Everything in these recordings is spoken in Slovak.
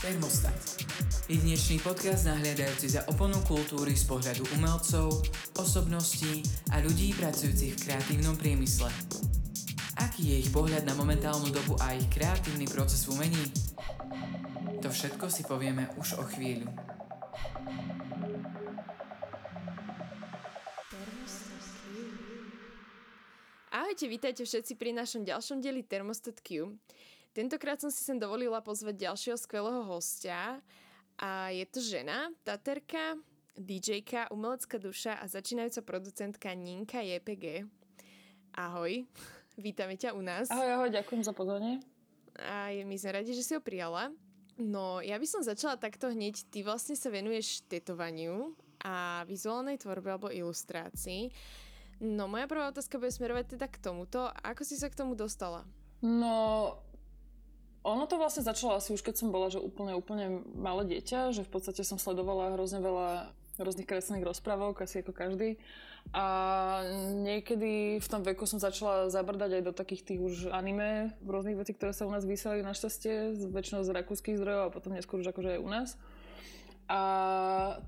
Termostat. Jedinečný podcast nahliadajúci za oponu kultúry z pohľadu umelcov, osobností a ľudí pracujúcich v kreatívnom priemysle. Aký je ich pohľad na momentálnu dobu a ich kreatívny proces v umení? To všetko si povieme už o chvíľu. Ahojte, vítajte všetci pri našom ďalšom dieli Thermostat Q. Tentokrát som si sem dovolila pozvať ďalšieho skvelého hostia a je to žena, taterka, DJka, umelecká duša a začínajúca producentka Ninka JPG. Ahoj, vítame ťa u nás. Ahoj, ahoj, ďakujem za pozvanie. A my sme radi, že si ho prijala. No, ja by som začala takto hneď. Ty vlastne sa venuješ tetovaniu a vizuálnej tvorbe alebo ilustrácii. No, moja prvá otázka bude smerovať teda k tomuto. Ako si sa k tomu dostala? No, ono to vlastne začalo asi už keď som bola, že úplne, úplne malé dieťa, že v podstate som sledovala hrozne veľa rôznych kreslených rozprávok, asi ako každý. A niekedy v tom veku som začala zabrdať aj do takých tých už anime, rôznych vecí, ktoré sa u nás vysielali našťastie, väčšinou z rakúskych zdrojov a potom neskôr už akože aj u nás. A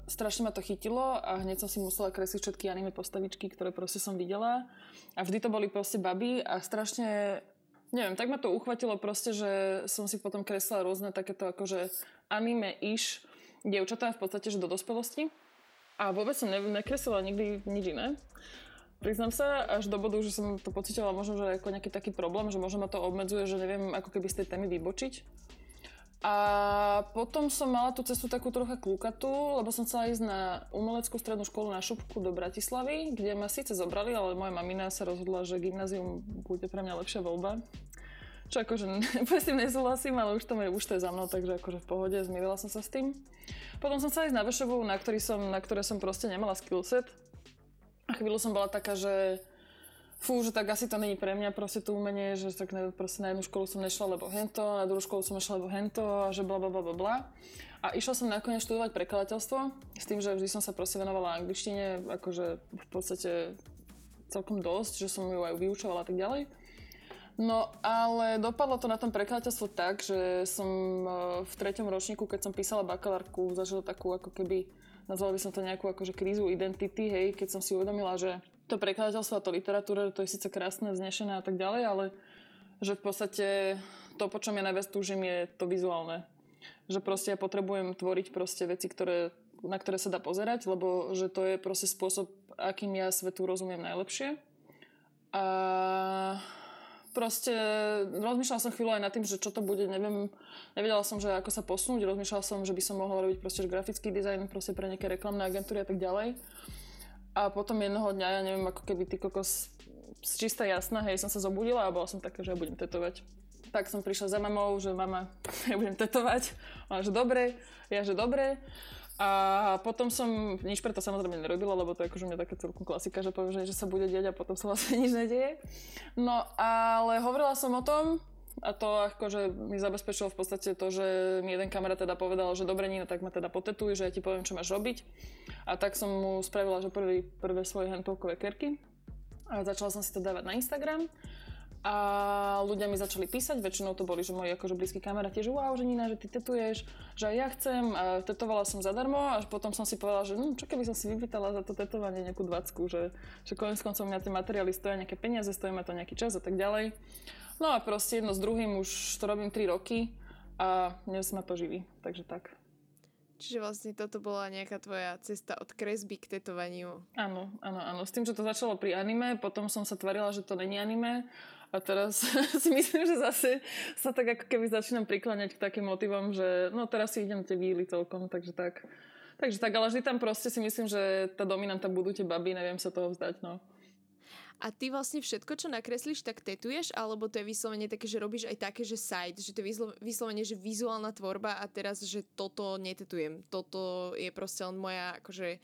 strašne ma to chytilo a hneď som si musela kresliť všetky anime postavičky, ktoré proste som videla. A vždy to boli proste baby a strašne Neviem, tak ma to uchvatilo proste, že som si potom kreslila rôzne takéto akože anime-ish dievčatá v podstate, že do dospelosti. A vôbec som ne- nekreslila nikdy nič iné. Priznám sa až do bodu, že som to pocitila možno, že ako nejaký taký problém, že možno ma to obmedzuje, že neviem ako keby z tej témy vybočiť. A potom som mala tú cestu takú trocha klúkatú, lebo som chcela ísť na umeleckú strednú školu na Šupku do Bratislavy, kde ma síce zobrali, ale moja mamina sa rozhodla, že gymnázium bude pre mňa lepšia voľba. Čo akože s tým nesúhlasím, ale už to, je, už to je za mnou, takže akože v pohode, zmierila som sa s tým. Potom som chcela ísť na Vešovu, na, ktorý som, na ktoré som proste nemala skillset. A chvíľu som bola taká, že fú, že tak asi to není pre mňa proste to umenie, že tak ne, proste na jednu školu som nešla, lebo hento, na druhú školu som nešla, lebo hento a že bla bla bla bla. A išla som nakoniec študovať prekladateľstvo s tým, že vždy som sa proste venovala angličtine, akože v podstate celkom dosť, že som ju aj vyučovala a tak ďalej. No ale dopadlo to na tom prekladateľstvo tak, že som e, v treťom ročníku, keď som písala bakalárku, zažila takú ako keby, nazvala by som to nejakú akože krízu identity, hej, keď som si uvedomila, že to prekladateľstvo a to literatúra, to je síce krásne, vznešené a tak ďalej, ale že v podstate to, po čom ja najviac túžim, je to vizuálne. Že proste ja potrebujem tvoriť proste veci, ktoré, na ktoré sa dá pozerať, lebo že to je proste spôsob, akým ja svetu rozumiem najlepšie. A proste rozmýšľala som chvíľu aj nad tým, že čo to bude, neviem, nevedela som, že ako sa posunúť, rozmýšľala som, že by som mohla robiť proste grafický dizajn proste pre nejaké reklamné agentúry a tak ďalej. A potom jedného dňa, ja neviem, ako keby ty kokos z čistá jasná, hej, som sa zobudila a bola som taká, že ja budem tetovať. Tak som prišla za mamou, že mama, ja budem tetovať. Ona, že dobre, ja, že dobre. A potom som nič preto samozrejme nerobila, lebo to je akože mňa také celkom klasika, že poviem, že, sa bude diať a potom sa vlastne nič nedieje. No ale hovorila som o tom, a to akože mi zabezpečilo v podstate to, že mi jeden kamarát teda povedal, že dobre Nina, tak ma teda potetuj, že ja ti poviem, čo máš robiť. A tak som mu spravila, že prvý, prvé svoje handpovkové kerky. A začala som si to dávať na Instagram. A ľudia mi začali písať, väčšinou to boli, že moji akože blízki kamaráti, že wow, že Nina, že ty tetuješ, že aj ja chcem. A tetovala som zadarmo a potom som si povedala, že hm, čo keby som si vypýtala za to tetovanie nejakú dvacku, že, že konec koncov mňa tie materiály stoja nejaké peniaze, stojí ma to nejaký čas a tak ďalej. No a proste jedno s druhým už to robím 3 roky a dnes ma to živí, takže tak. Čiže vlastne toto bola nejaká tvoja cesta od kresby k tetovaniu. Áno, áno, áno. S tým, že to začalo pri anime, potom som sa tvarila, že to není anime a teraz si myslím, že zase sa tak ako keby začínam prikláňať k takým motivom, že no teraz si idem tie víly celkom, takže tak. Takže tak, ale vždy tam proste si myslím, že tá dominanta budú tie baby, neviem sa toho vzdať, no. A ty vlastne všetko, čo nakreslíš, tak tetuješ, alebo to je vyslovene také, že robíš aj také, že site, že to je vyslovene, že vizuálna tvorba a teraz, že toto netetujem. Toto je proste len moja akože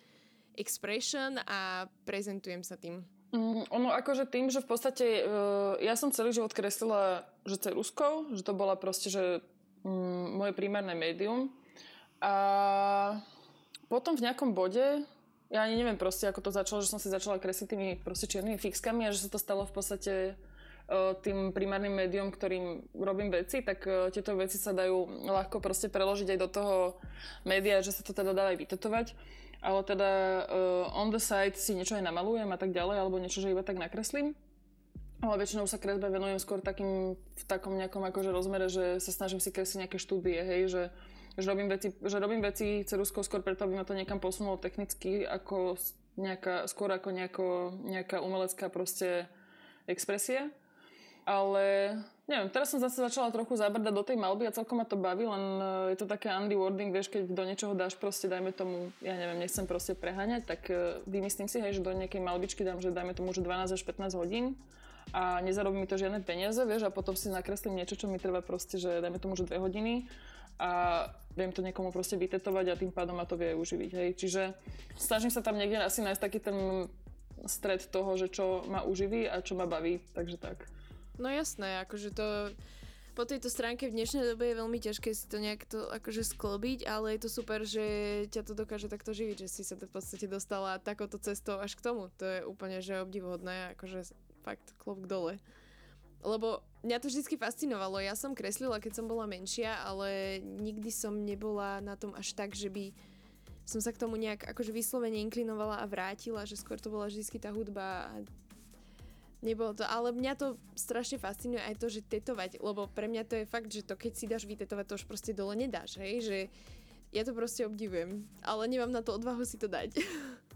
expression a prezentujem sa tým. Mm, ono akože tým, že v podstate uh, ja som celý život kreslila, že ceruskou, že to bola proste, že um, moje primárne médium. A potom v nejakom bode ja ani neviem proste, ako to začalo, že som si začala kresliť tými proste čiernymi fixkami a že sa to stalo v podstate tým primárnym médium, ktorým robím veci, tak tieto veci sa dajú ľahko proste preložiť aj do toho média, že sa to teda dá aj vytetovať. Ale teda uh, on the side si niečo aj namalujem a tak ďalej, alebo niečo, že iba tak nakreslím. Ale väčšinou sa kresbe venujem skôr takým, v takom nejakom akože rozmere, že sa snažím si kresliť nejaké štúdie, hej, že, že, robím veci, že robím veci ceruskou skôr preto, aby ma to niekam posunulo technicky, ako nejaká, skôr ako nejako, nejaká umelecká proste expresia. Ale neviem, teraz som zase začala trochu zabrdať do tej malby a celkom ma to baví, len eh, je to také Andy Wording, vieš, keď do niečoho dáš proste, dajme tomu, ja neviem, nechcem proste preháňať, tak eh, vymyslím si, hej, že do nejakej malbičky dám, že dajme tomu, že 12 až 15 hodín a nezarobí mi to žiadne peniaze, vieš, a potom si nakreslím niečo, čo mi trvá proste, že dajme tomu, že 2 hodiny a viem to niekomu proste vytetovať a tým pádom ma to vie uživiť, hej. Čiže snažím sa tam niekde asi nájsť taký ten stred toho, že čo ma uživí a čo ma baví, takže tak. No jasné, akože to po tejto stránke v dnešnej dobe je veľmi ťažké si to nejak to akože sklobiť, ale je to super, že ťa to dokáže takto živiť, že si sa to v podstate dostala takouto cestou až k tomu. To je úplne, že obdivuhodné, akože fakt klobúk dole. Lebo mňa to vždy fascinovalo. Ja som kreslila, keď som bola menšia, ale nikdy som nebola na tom až tak, že by som sa k tomu nejak akože vyslovene inklinovala a vrátila, že skôr to bola vždy tá hudba a nebolo to, ale mňa to strašne fascinuje aj to, že tetovať, lebo pre mňa to je fakt, že to keď si dáš vytetovať, to už proste dole nedáš, hej, že ja to proste obdivujem, ale nemám na to odvahu si to dať.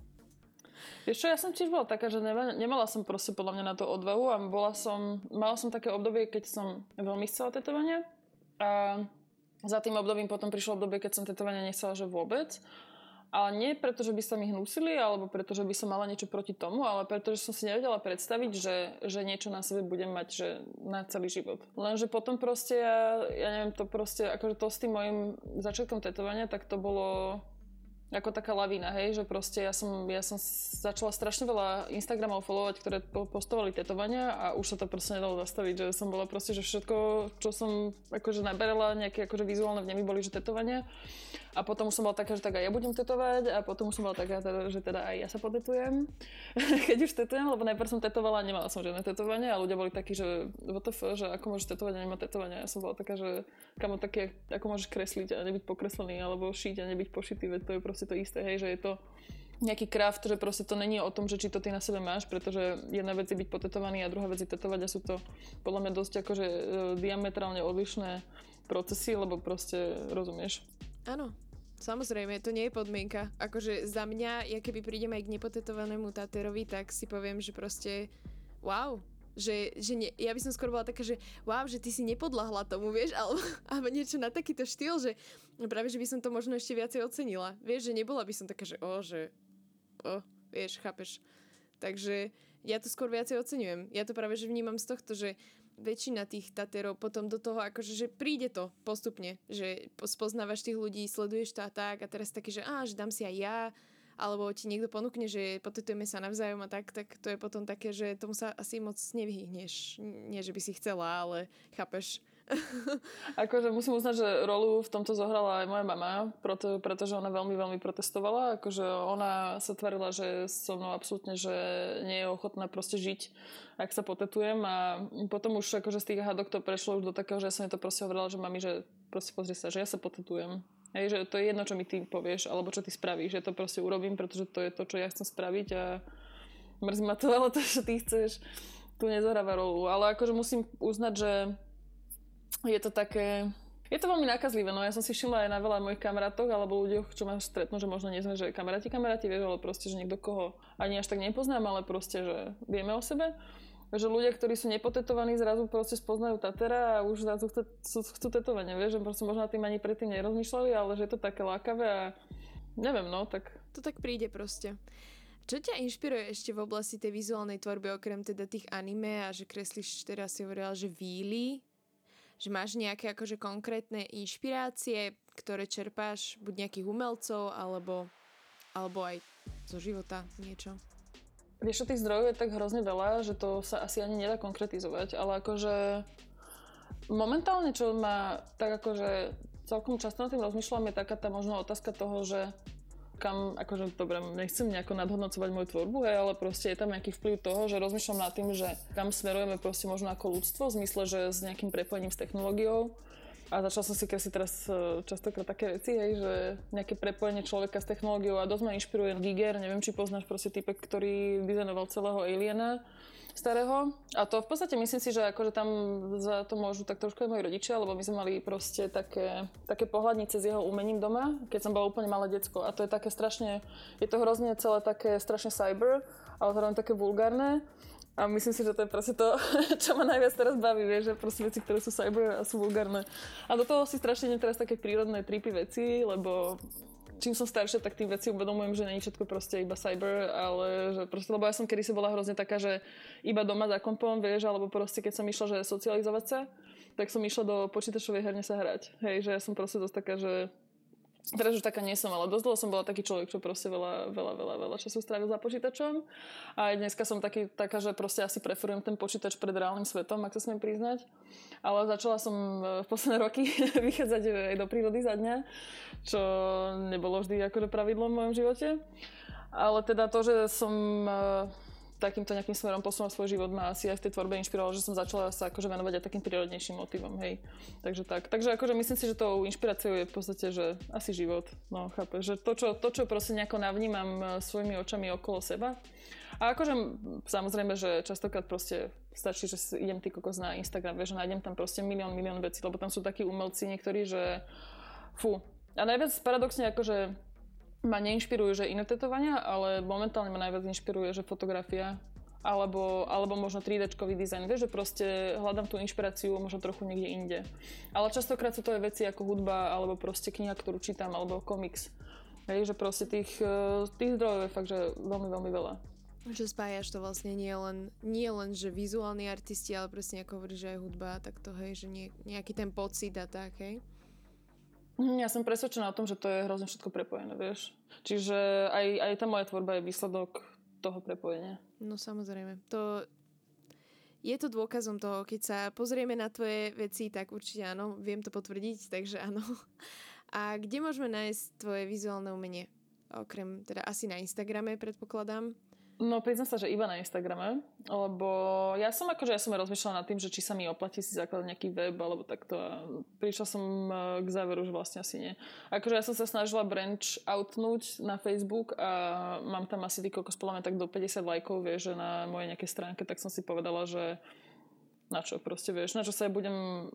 Vieš čo, ja som tiež bola taká, že nemala, som proste podľa mňa na to odvahu a bola som, mala som také obdobie, keď som veľmi chcela tetovania a za tým obdobím potom prišlo obdobie, keď som tetovania nechcela, že vôbec. Ale nie preto, že by sa mi hnusili, alebo preto, že by som mala niečo proti tomu, ale preto, že som si nevedela predstaviť, že, že niečo na sebe budem mať že na celý život. Lenže potom proste ja, ja neviem, to proste, akože to s tým mojim začiatkom tetovania, tak to bolo ako taká lavína, hej, že proste ja som, ja som začala strašne veľa Instagramov followovať, ktoré postovali tetovania a už sa to proste nedalo zastaviť, že som bola proste, že všetko, čo som akože naberala, nejaké akože vizuálne vnemy boli, že tetovania a potom som bola taká, že tak aj ja budem tetovať a potom som bola taká, teda, že teda aj ja sa potetujem, keď už tetujem, lebo najprv som tetovala a nemala som žiadne tetovanie a ľudia boli takí, že WTF, že ako môžeš tetovať a nemá tetovania. Ja som bola taká, že kamo také, ako môžeš kresliť a nebyť pokreslený alebo šiť a nebyť pošitý, veď to je proste to isté, hej, že je to nejaký kraft, že proste to není o tom, že či to ty na sebe máš, pretože jedna vec je byť potetovaný a druhá vec je tetovať a sú to podľa mňa dosť akože e, diametrálne odlišné procesy, lebo proste rozumieš. Áno, Samozrejme, to nie je podmienka. Akože za mňa, ja keby prídem aj k nepotetovanému Taterovi, tak si poviem, že proste wow, že, že nie, ja by som skôr bola taká, že wow, že ty si nepodľahla tomu, vieš, alebo, alebo niečo na takýto štýl, že práve, že by som to možno ešte viacej ocenila. Vieš, že nebola by som taká, že o, že o, vieš, chápeš. Takže ja to skôr viacej oceňujem. Ja to práve, že vnímam z tohto, že väčšina tých Taterov potom do toho, akože, že príde to postupne, že spoznávaš tých ľudí, sleduješ to a tak a teraz taký, že á, že dám si aj ja, alebo ti niekto ponúkne, že potetujeme sa navzájom a tak, tak to je potom také, že tomu sa asi moc nevyhneš. Nie, že by si chcela, ale chápeš, akože musím uznať, že rolu v tomto zohrala aj moja mama, preto, pretože ona veľmi, veľmi protestovala. Akože ona sa tvarila, že so mnou absolútne, že nie je ochotná proste žiť, ak sa potetujem a potom už akože z tých hadok to prešlo už do takého, že ja som jej to proste hovorila, že mami, že proste pozri sa, že ja sa potetujem. Hej, že to je jedno, čo mi ty povieš, alebo čo ty spravíš, že to proste urobím, pretože to je to, čo ja chcem spraviť a mrzí ma to, ale to, čo ty chceš, tu nezohráva rolu. Ale akože musím uznať, že je to také... Je to veľmi nakazlivé, no ja som si všimla aj na veľa mojich kamarátoch alebo ľuďoch, čo ma stretnú, že možno nie sme, že kamaráti, kamaráti, vieš, ale proste, že niekto koho ani až tak nepoznám, ale proste, že vieme o sebe. Že ľudia, ktorí sú nepotetovaní, zrazu proste spoznajú Tatera a už zrazu chcú, chcú tetovanie, vieš, že proste možno tým ani predtým nerozmýšľali, ale že je to také lákavé a neviem, no, tak... To tak príde proste. Čo ťa inšpiruje ešte v oblasti tej vizuálnej tvorby, okrem teda tých anime a že kreslíš, teraz si hovorila, že víly, že máš nejaké akože konkrétne inšpirácie, ktoré čerpáš buď nejakých umelcov, alebo, alebo aj zo života niečo? Vieš, tých zdrojov je tak hrozne veľa, že to sa asi ani nedá konkretizovať, ale akože momentálne, čo ma tak akože celkom často na tým rozmýšľam, je taká tá možno otázka toho, že kam, akože dobre, nechcem nejako nadhodnocovať moju tvorbu, hej, ale proste je tam nejaký vplyv toho, že rozmýšľam nad tým, že kam smerujeme proste možno ako ľudstvo, v zmysle, že s nejakým prepojením s technológiou. A začal som si kresliť teraz e, častokrát také veci, hej, že nejaké prepojenie človeka s technológiou a dosť ma inšpiruje Giger, neviem, či poznáš proste typek, ktorý dizajnoval celého Aliena starého. A to v podstate myslím si, že akože tam za to môžu tak trošku aj moji rodičia, lebo my sme mali proste také, také pohľadnice s jeho umením doma, keď som bola úplne malé decko. A to je také strašne, je to hrozne celé také strašne cyber, ale zároveň také vulgárne. A myslím si, že to je proste to, čo ma najviac teraz baví, vieš, že proste veci, ktoré sú cyber a sú vulgárne. A do toho si strašne teraz také prírodné tripy veci, lebo čím som staršia, tak tým veci uvedomujem, že není všetko proste iba cyber, ale že proste, lebo ja som kedy si bola hrozne taká, že iba doma za kompom, vieš, alebo proste keď som išla, že socializovať sa, tak som išla do počítačovej herne sa hrať. Hej, že ja som proste dosť taká, že Teraz už taká nie som, ale dosť dlho som bola taký človek, čo proste veľa, veľa, veľa, veľa času strávil za počítačom. A aj dneska som taký, taká, že proste asi preferujem ten počítač pred reálnym svetom, ak sa smiem priznať. Ale začala som e, v posledné roky vychádzať aj do prírody za dňa, čo nebolo vždy akože pravidlom v mojom živote. Ale teda to, že som e, takýmto nejakým smerom posunul svoj život ma asi aj v tej tvorbe inšpirovalo, že som začala sa akože venovať aj takým prírodnejším motivom, hej. Takže tak. Takže akože myslím si, že tou inšpiráciou je v podstate, že asi život, no chápe, že to, čo, to, čo proste nejako navnímam e, svojimi očami okolo seba. A akože samozrejme, že častokrát proste stačí, že idem ty kokos na Instagram, vieš, že nájdem tam proste milión, milión vecí, lebo tam sú takí umelci niektorí, že fú. A najviac paradoxne akože ma neinšpirujú, že iné tetovania, ale momentálne ma najviac inšpiruje, že fotografia alebo, alebo možno 3D dizajn. Vieš, že proste hľadám tú inšpiráciu možno trochu niekde inde. Ale častokrát sú to aj veci ako hudba, alebo proste kniha, ktorú čítam, alebo komiks. Hej, že proste tých, eh, tých zdrojov je fakt, že veľmi, veľmi veľa. Že spájaš to vlastne nie len, nie len, že vizuálni artisti, ale presne ako hovoríš, že aj hudba, tak to hej, že nie, nejaký ten pocit a tak, hej? Mhm, ja som presvedčená o tom, že to je hrozne všetko prepojené, vieš. Čiže aj, aj tá moja tvorba je výsledok toho prepojenia. No samozrejme. To je to dôkazom toho, keď sa pozrieme na tvoje veci, tak určite áno, viem to potvrdiť, takže áno. A kde môžeme nájsť tvoje vizuálne umenie? Okrem, teda asi na Instagrame, predpokladám. No priznám sa, že iba na Instagrame, lebo ja som akože, ja som rozmýšľala nad tým, že či sa mi oplatí si zakladať nejaký web alebo takto a prišla som e, k záveru, že vlastne asi nie. Akože ja som sa snažila branch outnúť na Facebook a mám tam asi vykoko spolame tak do 50 lajkov, vieš, že na mojej nejakej stránke, tak som si povedala, že na čo proste, vieš, na čo sa ja budem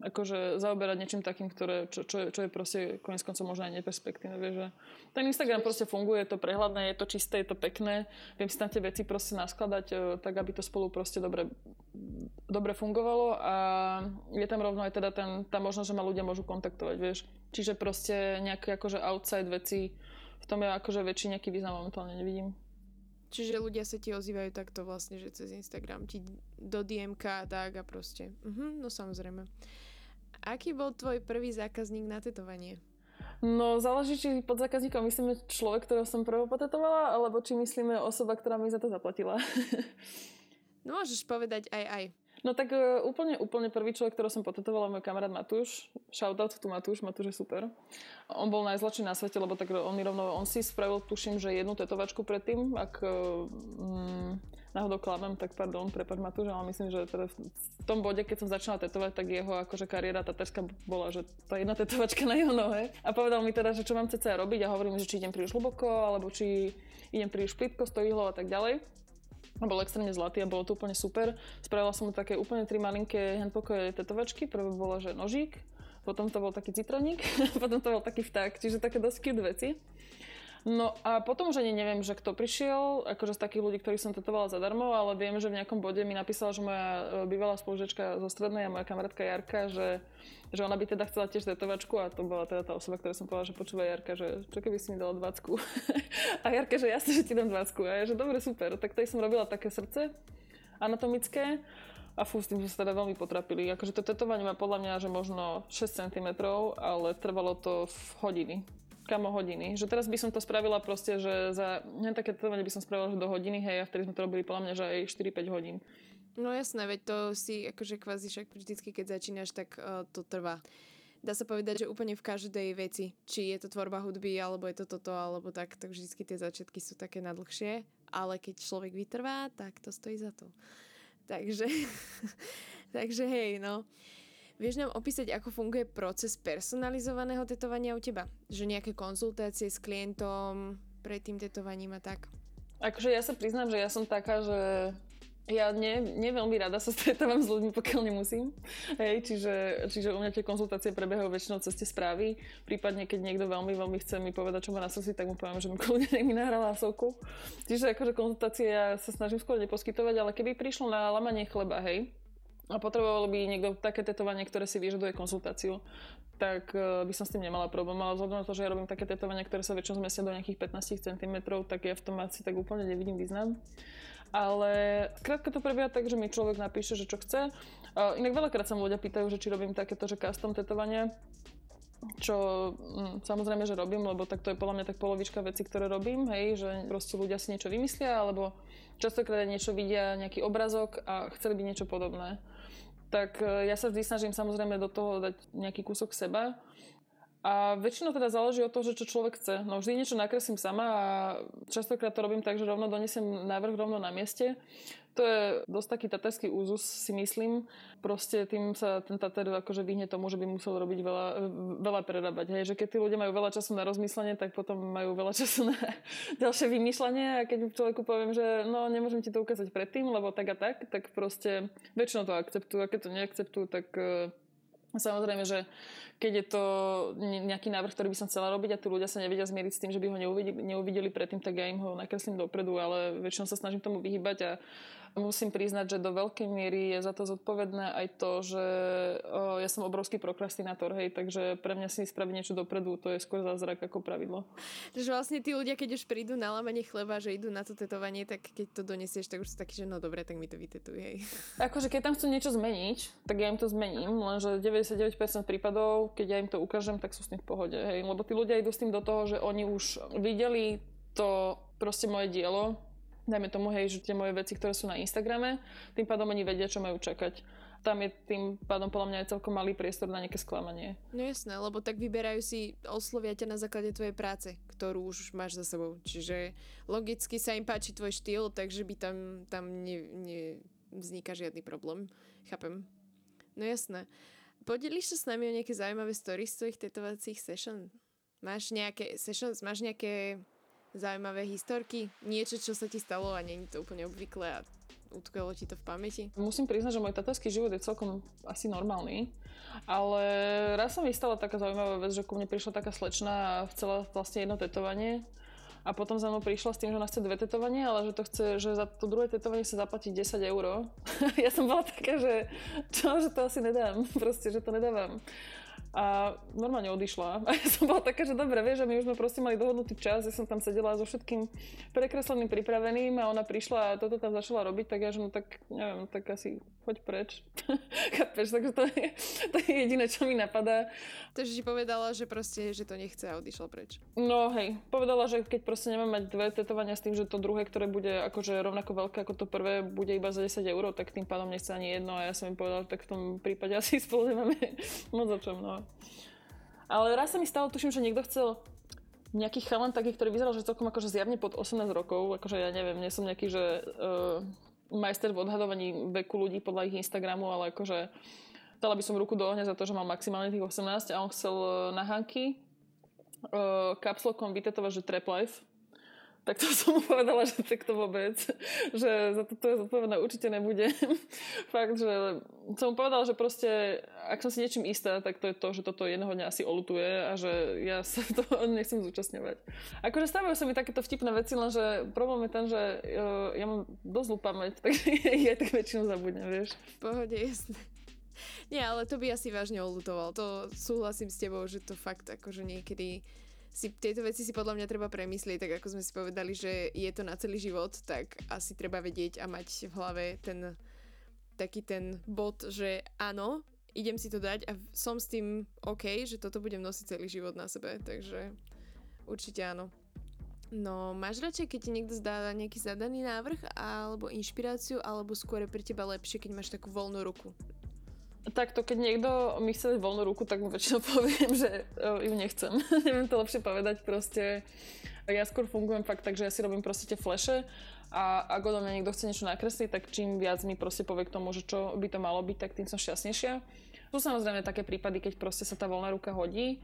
akože zaoberať niečím takým, ktoré, čo, čo, je, čo je proste koniec koncov možno aj neperspektívne, vieš, že ten Instagram proste funguje, je to prehľadné, je to čisté, je to pekné, viem si tam tie veci proste naskladať e, tak, aby to spolu proste dobre, dobre fungovalo a je tam rovno aj teda ten, tá možnosť, že ma ľudia môžu kontaktovať, vieš. Čiže proste nejaké akože outside veci, v tom ja akože väčší nejaký význam momentálne nevidím. Čiže ľudia sa ti ozývajú takto vlastne, že cez Instagram ti do DMK a tak a proste. Mhm, no samozrejme. Aký bol tvoj prvý zákazník na tetovanie? No záleží, či pod zákazníkom myslíme človek, ktorého som prvo potetovala, alebo či myslíme osoba, ktorá mi za to zaplatila. no môžeš povedať aj aj. No tak uh, úplne, úplne prvý človek, ktorého som potetovala, môj kamarát Matúš. Shoutout tu Matúš, Matúš je super. On bol najzlačší na svete, lebo tak on mi rovno, on si spravil, tuším, že jednu tetovačku predtým, ak uh, náhodou klamem, tak pardon, prepad Matúš, ale myslím, že teda v tom bode, keď som začala tetovať, tak jeho akože kariéra taterská bola, že tá jedna tetovačka na jeho nohe. A povedal mi teda, že čo mám cca robiť a hovorím, že či idem príliš hlboko, alebo či idem príliš plitko, stojihlo a tak ďalej bol extrémne zlatý a bolo to úplne super. Spravila som mu také úplne tri malinké handpoke tetovačky. Prvé bolo, že nožík, potom to bol taký citroník, potom to bol taký vták, čiže také dosť cute veci. No a potom už ani neviem, že kto prišiel, akože z takých ľudí, ktorých som tetovala zadarmo, ale viem, že v nejakom bode mi napísala, že moja e, bývalá spolužečka zo strednej a moja kamarátka Jarka, že, že ona by teda chcela tiež tetovačku a to bola teda tá osoba, ktorá som povedala, že počúva Jarka, že čo keby si mi dala dvacku. a Jarka, že jasne, že ti dám dvacku. A ja, že dobre, super. Tak tady som robila také srdce anatomické a fú, s tým sme sa teda veľmi potrapili. Akože to tetovanie má podľa mňa, že možno 6 cm, ale trvalo to v hodiny kamo hodiny. Že teraz by som to spravila proste, že za len také tetovanie by som spravila že do hodiny, hej, a vtedy sme to robili podľa mňa, že aj 4-5 hodín. No jasné, veď to si akože kvázi však vždycky, keď začínaš, tak uh, to trvá. dá sa povedať, že úplne v každej veci, či je to tvorba hudby, alebo je to toto, alebo tak, tak vždy tie začiatky sú také nadlhšie, ale keď človek vytrvá, tak to stojí za to. Takže, takže hej, no. Vieš nám opísať, ako funguje proces personalizovaného tetovania u teba? Že nejaké konzultácie s klientom pred tým tetovaním a tak? Akože ja sa priznám, že ja som taká, že ja nie, nie veľmi rada sa stretávam s ľuďmi, pokiaľ nemusím. Hej, čiže, čiže u mňa tie konzultácie prebiehajú väčšinou cez tie správy. Prípadne, keď niekto veľmi, veľmi chce mi povedať, čo má na srdci, tak mu poviem, že mi nech mi nahral hlasovku. Čiže akože konzultácie ja sa snažím skôr neposkytovať, ale keby prišlo na lamanie chleba, hej, a potreboval by niekto také tetovanie, ktoré si vyžaduje konzultáciu, tak uh, by som s tým nemala problém. Ale vzhľadom na to, že ja robím také tetovania, ktoré sa väčšinou zmestia do nejakých 15 cm, tak ja v tom asi tak úplne nevidím význam. Ale skrátka to prebieha tak, že mi človek napíše, že čo chce. Uh, inak veľakrát sa ľudia pýtajú, že či robím takéto, že custom tetovanie čo hm, samozrejme, že robím, lebo tak to je podľa mňa tak polovička veci, ktoré robím, hej, že proste ľudia si niečo vymyslia, alebo častokrát niečo vidia, nejaký obrazok a chceli by niečo podobné tak e, ja sa vždy snažím samozrejme do toho dať nejaký kúsok seba. A väčšinou teda záleží od toho, že čo človek chce. No vždy niečo nakreslím sama a častokrát to robím tak, že rovno donesem návrh rovno na mieste. To je dosť taký tatarský úzus, si myslím. Proste tým sa ten tatar akože vyhne tomu, že by musel robiť veľa, veľa prerábať. Hej, že keď tí ľudia majú veľa času na rozmýšľanie, tak potom majú veľa času na ďalšie vymýšľanie a keď človeku poviem, že no nemôžem ti to ukázať predtým, lebo tak a tak, tak proste väčšinou to akceptujú a keď to neakceptujú, tak e, Samozrejme, že keď je to nejaký návrh, ktorý by som chcela robiť a tí ľudia sa nevedia zmieriť s tým, že by ho neuvideli, neuvideli predtým, tak ja im ho nakreslím dopredu, ale väčšinou sa snažím tomu vyhybať a musím priznať, že do veľkej miery je za to zodpovedné aj to, že o, ja som obrovský prokrastinátor, hej, takže pre mňa si spraviť niečo dopredu, to je skôr zázrak ako pravidlo. Takže vlastne tí ľudia, keď už prídu na lámanie chleba, že idú na to tetovanie, tak keď to donesieš, tak už sú takí, že no dobre, tak mi to vytetuj, hej. Akože keď tam chcú niečo zmeniť, tak ja im to zmením, lenže 99% prípadov, keď ja im to ukážem, tak sú s tým v pohode, hej, lebo tí ľudia idú s tým do toho, že oni už videli to proste moje dielo, dajme tomu, hej, že tie moje veci, ktoré sú na Instagrame, tým pádom oni vedia, čo majú čakať. Tam je tým pádom podľa mňa aj celkom malý priestor na nejaké sklamanie. No jasné, lebo tak vyberajú si, oslovia ťa na základe tvojej práce, ktorú už máš za sebou. Čiže logicky sa im páči tvoj štýl, takže by tam, tam ne, ne vzniká žiadny problém. Chápem. No jasné. Podeliš sa s nami o nejaké zaujímavé story z tvojich tetovacích session? Máš nejaké sessions, máš nejaké zaujímavé historky? Niečo, čo sa ti stalo a není to úplne obvyklé a utkvelo ti to v pamäti? Musím priznať, že môj tatarský život je celkom asi normálny, ale raz sa mi stala taká zaujímavá vec, že ku mne prišla taká slečna a chcela vlastne jedno tetovanie a potom za mnou prišla s tým, že ona chce dve tetovanie, ale že to chce, že za to druhé tetovanie sa zaplatí 10 eur. ja som bola taká, že čo, že to asi nedám, proste, že to nedávam a normálne odišla. A ja som bola taká, že dobre, vieš, že my už sme proste mali dohodnutý čas, ja som tam sedela so všetkým prekresleným, pripraveným a ona prišla a toto tam začala robiť, tak ja, že no tak, neviem, tak asi choď preč. Chápeš, takže to je, to je jediné, čo mi napadá. Takže ti povedala, že proste, že to nechce a odišla preč. No hej, povedala, že keď proste nemám mať dve tetovania s tým, že to druhé, ktoré bude akože rovnako veľké ako to prvé, bude iba za 10 eur, tak tým pádom nechce ani jedno a ja som im povedala, že tak v tom prípade asi spolu nemáme moc o čom, no. Ale raz sa mi stalo, tuším, že niekto chcel nejaký chalan taký, ktorý vyzeral, že celkom akože zjavne pod 18 rokov, akože ja neviem, nie som nejaký, že uh, majster v odhadovaní veku ľudí podľa ich Instagramu, ale akože dala by som ruku do ohňa za to, že mal maximálne tých 18 a on chcel uh, na Hanky uh, kapslokom vytetovať, že trap life tak to som mu povedala, že tak to vôbec, že za to, je zodpovedné určite nebude. Fakt, že som mu povedala, že proste, ak som si niečím istá, tak to je to, že toto jedného dňa asi olutuje a že ja sa to nechcem zúčastňovať. Akože stávajú sa mi takéto vtipné veci, lenže problém je ten, že uh, ja mám dosť zlú pamäť, takže ja tak väčšinu zabudnem, vieš. Pohode, jasne. Nie, ale to by asi vážne olutoval. To súhlasím s tebou, že to fakt akože niekedy si tieto veci si podľa mňa treba premyslieť, tak ako sme si povedali, že je to na celý život, tak asi treba vedieť a mať v hlave ten taký ten bod, že áno, idem si to dať a som s tým OK, že toto budem nosiť celý život na sebe, takže určite áno. No, máš radšej, keď ti niekto zdá nejaký zadaný návrh alebo inšpiráciu, alebo skôr je pre teba lepšie, keď máš takú voľnú ruku? Takto, keď niekto mi chce voľnú ruku, tak mu väčšinou poviem, že uh, ju nechcem. Neviem to lepšie povedať, proste ja skôr fungujem fakt tak, že ja si robím proste tie fleše a ak odo mňa niekto chce niečo nakresliť, tak čím viac mi proste povie k tomu, že čo by to malo byť, tak tým som šťastnejšia. Sú samozrejme také prípady, keď proste sa tá voľná ruka hodí,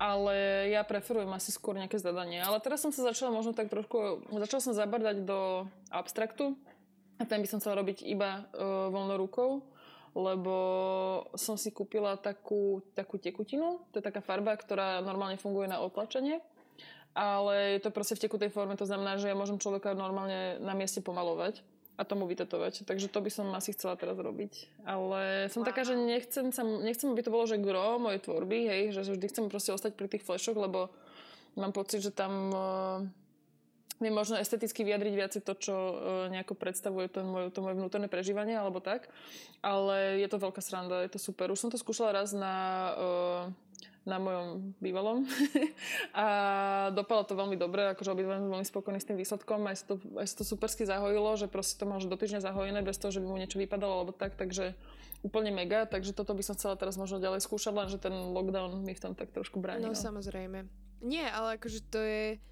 ale ja preferujem asi skôr nejaké zadanie. Ale teraz som sa začala možno tak trošku, začala som zabrdať do abstraktu a ten by som chcela robiť iba uh, voľnou rukou, lebo som si kúpila takú, takú tekutinu, to je taká farba, ktorá normálne funguje na otlačenie ale je to proste v tekutej forme, to znamená, že ja môžem človeka normálne na mieste pomalovať a tomu vytetovať. Takže to by som asi chcela teraz robiť. Ale som wow. taká, že nechcem, sa, nechcem, aby to bolo, že gro mojej tvorby, hej, že vždy chcem proste ostať pri tých flashoch, lebo mám pocit, že tam je možno esteticky vyjadriť viacej to, čo uh, nejako predstavuje ten môj, to moje vnútorné prežívanie, alebo tak. Ale je to veľká sranda, je to super. Už som to skúšala raz na uh, na mojom bývalom a dopadlo to veľmi dobre, akože obidva sme veľmi spokojní s tým výsledkom, aj sa to, aj sa to supersky zahojilo, že proste to máš do týždňa zahojené bez toho, že by mu niečo vypadalo alebo tak, takže úplne mega, takže toto by som chcela teraz možno ďalej skúšať, lenže ten lockdown mi v tom tak trošku bráni. No, no. samozrejme. Nie, ale akože to je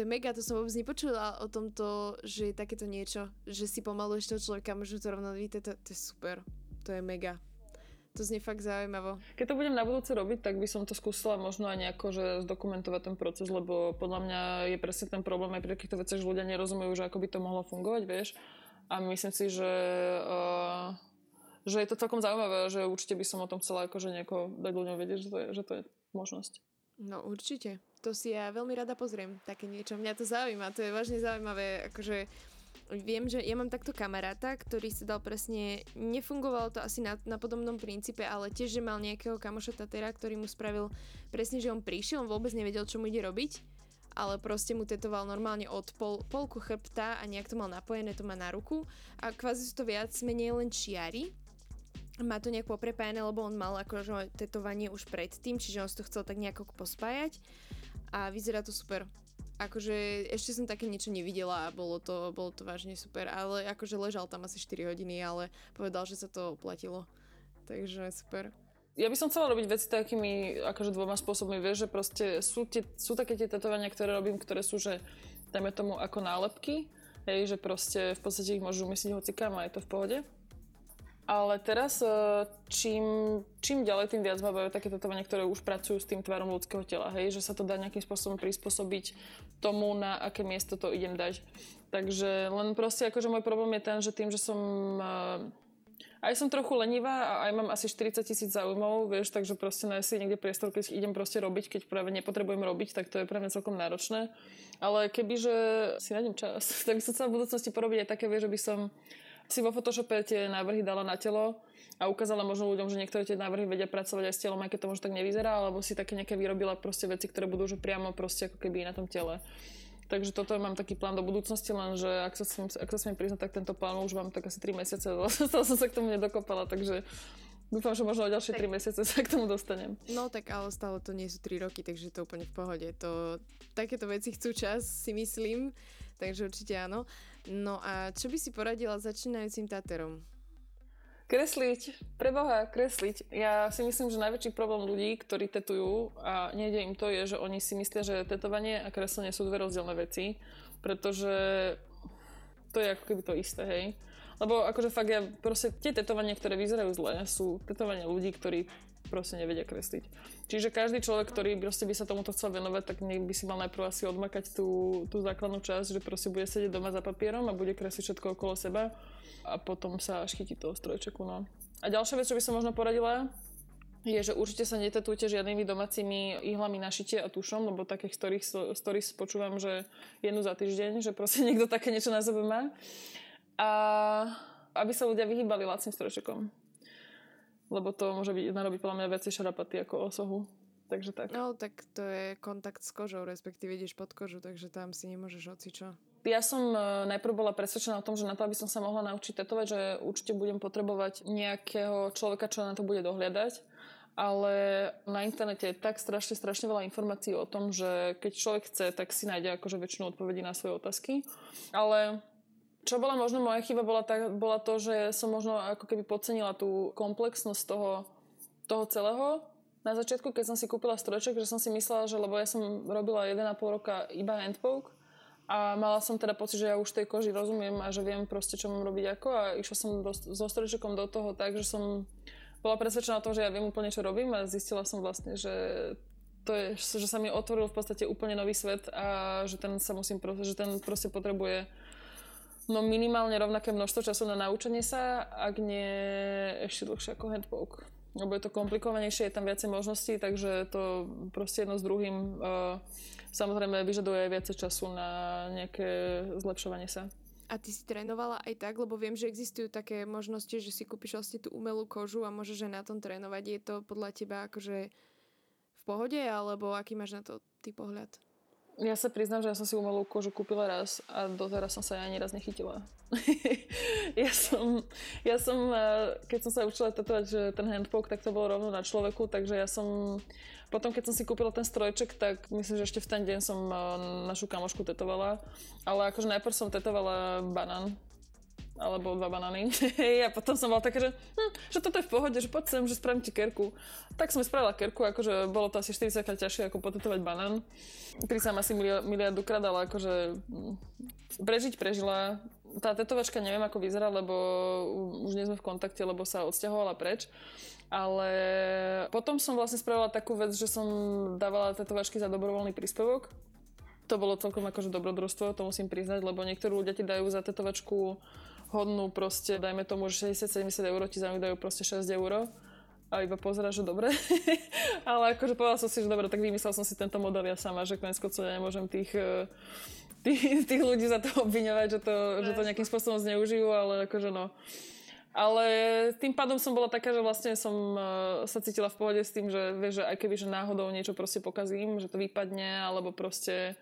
to je mega, to som vôbec nepočula o tomto, že je takéto niečo, že si pomaluješ toho človeka, možno to rovno vidíte, to, to je super. To je mega. To znie fakt zaujímavo. Keď to budem na budúce robiť, tak by som to skúsila možno aj nejako, že zdokumentovať ten proces, lebo podľa mňa je presne ten problém aj pri takýchto veciach, že ľudia nerozumejú, že ako by to mohlo fungovať, vieš. A myslím si, že, uh, že je to celkom zaujímavé, že určite by som o tom chcela akože nejako dať ľuďom vedieť, že to je, že to je možnosť. No určite. To si ja veľmi rada pozriem, také niečo. Mňa to zaujíma, to je vážne zaujímavé, akože viem, že ja mám takto kamaráta, ktorý si dal presne, nefungovalo to asi na, na podobnom princípe, ale tiež, že mal nejakého kamoša Tatera, ktorý mu spravil presne, že on prišiel, on vôbec nevedel, čo mu ide robiť, ale proste mu tetoval normálne od pol, polku chrbta a nejak to mal napojené, to má na ruku. A kvázi sú to viac menej len čiary, má to nejak poprepájane, lebo on mal akože tetovanie už predtým, čiže on si to chcel tak nejako pospájať a vyzerá to super akože ešte som také niečo nevidela a bolo to, bolo to vážne super, ale akože ležal tam asi 4 hodiny, ale povedal, že sa to oplatilo. Takže super. Ja by som chcela robiť veci takými akože dvoma spôsobmi, vieš, že proste sú, tie, sú také tie tetovania, ktoré robím, ktoré sú, že dajme tomu ako nálepky, hej, že proste v podstate ich môžu umyslieť hocikam a je to v pohode. Ale teraz e, čím, čím ďalej, tým viac ma bavia také tetovania, ktoré už pracujú s tým tvarom ľudského tela, hej, že sa to dá nejakým spôsobom prispôsobiť tomu, na aké miesto to idem dať. Takže len proste akože môj problém je ten, že tým, že som uh, aj som trochu lenivá a aj mám asi 40 tisíc záujmov, vieš, takže proste nájsť si niekde priestor, keď idem proste robiť, keď práve nepotrebujem robiť, tak to je pre mňa celkom náročné. Ale kebyže si nájdem čas, tak by som chcela v budúcnosti porobiť aj také, vieš, že by som si vo Photoshope tie návrhy dala na telo a ukázala možno ľuďom, že niektoré tie návrhy vedia pracovať aj s telom, aj keď to možno tak nevyzerá, alebo si také nejaké vyrobila proste veci, ktoré budú že priamo proste ako keby na tom tele. Takže toto mám taký plán do budúcnosti, lenže ak sa, smiem, ak sa smiem priznať, tak tento plán už mám tak asi 3 mesiace, stále som sa k tomu nedokopala, takže dúfam, že možno o ďalšie tak. 3 mesiace sa k tomu dostanem. No tak ale stále to nie sú 3 roky, takže to úplne v pohode. To, takéto veci chcú čas, si myslím, takže určite áno. No a čo by si poradila začínajúcim Taterom? Kresliť, preboha, kresliť. Ja si myslím, že najväčší problém ľudí, ktorí tetujú a nejde im to, je, že oni si myslia, že tetovanie a kreslenie sú dve rozdielne veci, pretože to je ako keby to isté, hej. Lebo akože fakt ja proste tie tetovania, ktoré vyzerajú zle, sú tetovania ľudí, ktorí proste nevedia kresliť. Čiže každý človek, ktorý proste by sa tomuto chcel venovať, tak by si mal najprv asi odmakať tú, tú základnú časť, že proste bude sedieť doma za papierom a bude kresliť všetko okolo seba a potom sa až chytí toho strojčeku. No. A ďalšia vec, čo by som možno poradila, je, že určite sa netetujte žiadnymi domácimi ihlami na šitie a tušom, lebo takých stories, stories počúvam, že jednu za týždeň, že proste niekto také niečo na sebe má. A aby sa ľudia vyhýbali lacným strojčekom lebo to môže byť narobiť podľa mňa viacej šarapaty ako osohu. Takže tak. No, tak to je kontakt s kožou, respektíve ideš pod kožu, takže tam si nemôžeš čo. Ja som e, najprv bola presvedčená o tom, že na to, aby som sa mohla naučiť tetovať, že určite budem potrebovať nejakého človeka, čo na to bude dohliadať. Ale na internete je tak strašne, strašne veľa informácií o tom, že keď človek chce, tak si nájde akože väčšinu odpovedí na svoje otázky. Ale čo bola možno moja chyba, bola, tá, bola to, že som možno ako keby podcenila tú komplexnosť toho, toho celého. Na začiatku, keď som si kúpila strojček, že som si myslela, že lebo ja som robila 1,5 roka iba handpoke a mala som teda pocit, že ja už tej koži rozumiem a že viem proste, čo mám robiť ako a išla som do, so strojčekom do toho tak, že som bola presvedčená o tom, že ja viem úplne, čo robím a zistila som vlastne, že to je, že sa mi otvoril v podstate úplne nový svet a že ten sa musím, že ten proste potrebuje no minimálne rovnaké množstvo času na naučenie sa, ak nie ešte dlhšie ako handpoke. Lebo je to komplikovanejšie, je tam viacej možností, takže to proste jedno s druhým uh, samozrejme vyžaduje aj viacej času na nejaké zlepšovanie sa. A ty si trénovala aj tak, lebo viem, že existujú také možnosti, že si kúpiš vlastne tú umelú kožu a môžeš aj na tom trénovať. Je to podľa teba akože v pohode, alebo aký máš na to ty pohľad? Ja sa priznám, že ja som si umelú kožu kúpila raz a doteraz som sa ani raz nechytila. ja som, ja som, eh, keď som sa učila tetovať že ten handpoke, tak to bolo rovno na človeku, takže ja som, potom keď som si kúpila ten strojček, tak myslím, že ešte v ten deň som eh, našu kamošku tetovala, ale akože najprv som tetovala banán, alebo dva banány. a potom som bola taká, že, hm, že toto je v pohode, že poď sem, že spravím ti kerku. Tak som spravila kerku, akože bolo to asi 40 krát ťažšie ako potetovať banán. Prísam asi miliardu krát, ale akože hm, prežiť prežila. Tá tetovačka neviem, ako vyzerá, lebo už nie sme v kontakte, lebo sa odsťahovala preč. Ale potom som vlastne spravila takú vec, že som dávala tetovačky za dobrovoľný príspevok. To bolo celkom akože dobrodružstvo, to musím priznať, lebo niektorí ľudia ti dajú za tetovačku hodnú proste, dajme tomu, že 60-70 eur ti za dajú proste 6 eur a iba pozera, že dobre. Ale akože povedala som si, že dobre, tak vymyslel som si tento model ja sama, že konec koncov ja nemôžem tých, eh, tých, tých ľudí za to obviňovať, že to, že to nejakým spôsobom zneužijú, ale akože no. Ale tým pádom som bola taká, že vlastne som uh, sa cítila v pohode s tým, že vieš, že aj keby, že náhodou niečo proste pokazím, že to vypadne, alebo proste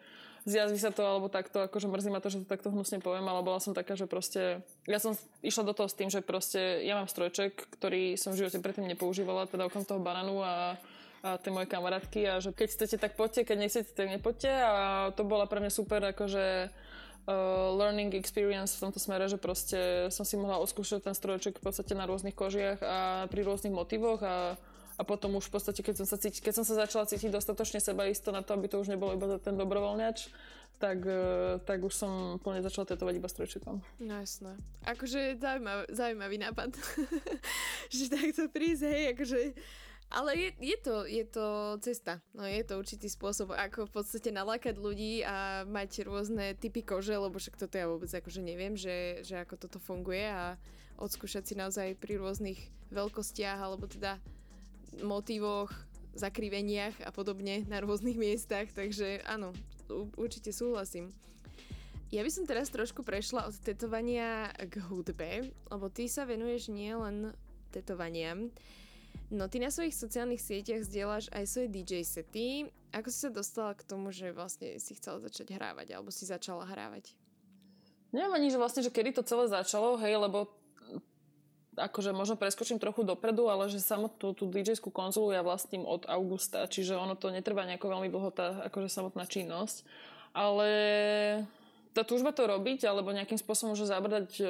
zjazví sa to alebo takto, akože mrzí ma to, že to takto hnusne poviem, ale bola som taká, že proste, ja som išla do toho s tým, že proste ja mám strojček, ktorý som v živote predtým nepoužívala, teda okrem toho bananu a a tie moje kamarátky a že keď chcete, tak poďte, keď nechcete, tak nepoďte a to bola pre mňa super akože uh, learning experience v tomto smere, že proste som si mohla oskúšať ten strojček v podstate na rôznych kožiach a pri rôznych motivoch a a potom už v podstate, keď som sa, cíti, keď som sa začala cítiť dostatočne sebaisto na to, aby to už nebolo iba ten dobrovoľňač, tak, e, tak už som plne začala tetovať iba strojčekom. No jasné. Akože zaujímavý, zaujímavý nápad. že takto prísť, hej, akože... Ale je, je, to, je to cesta. No je to určitý spôsob, ako v podstate nalákať ľudí a mať rôzne typy kože, lebo však toto ja vôbec akože neviem, že, že ako toto funguje a odskúšať si naozaj pri rôznych veľkostiach alebo teda motivoch, zakriveniach a podobne na rôznych miestach, takže áno, určite súhlasím. Ja by som teraz trošku prešla od tetovania k hudbe, lebo ty sa venuješ nielen tetovaniam, no ty na svojich sociálnych sieťach zdieľaš aj svoje DJ sety. Ako si sa dostala k tomu, že vlastne si chcela začať hrávať, alebo si začala hrávať? Neviem ani, že vlastne, že kedy to celé začalo, hej, lebo akože možno preskočím trochu dopredu, ale že samotnú tú dj konzolu ja vlastním od augusta, čiže ono to netrvá nejako veľmi dlho tá akože samotná činnosť. Ale tá túžba to robiť, alebo nejakým spôsobom že zabrdať e,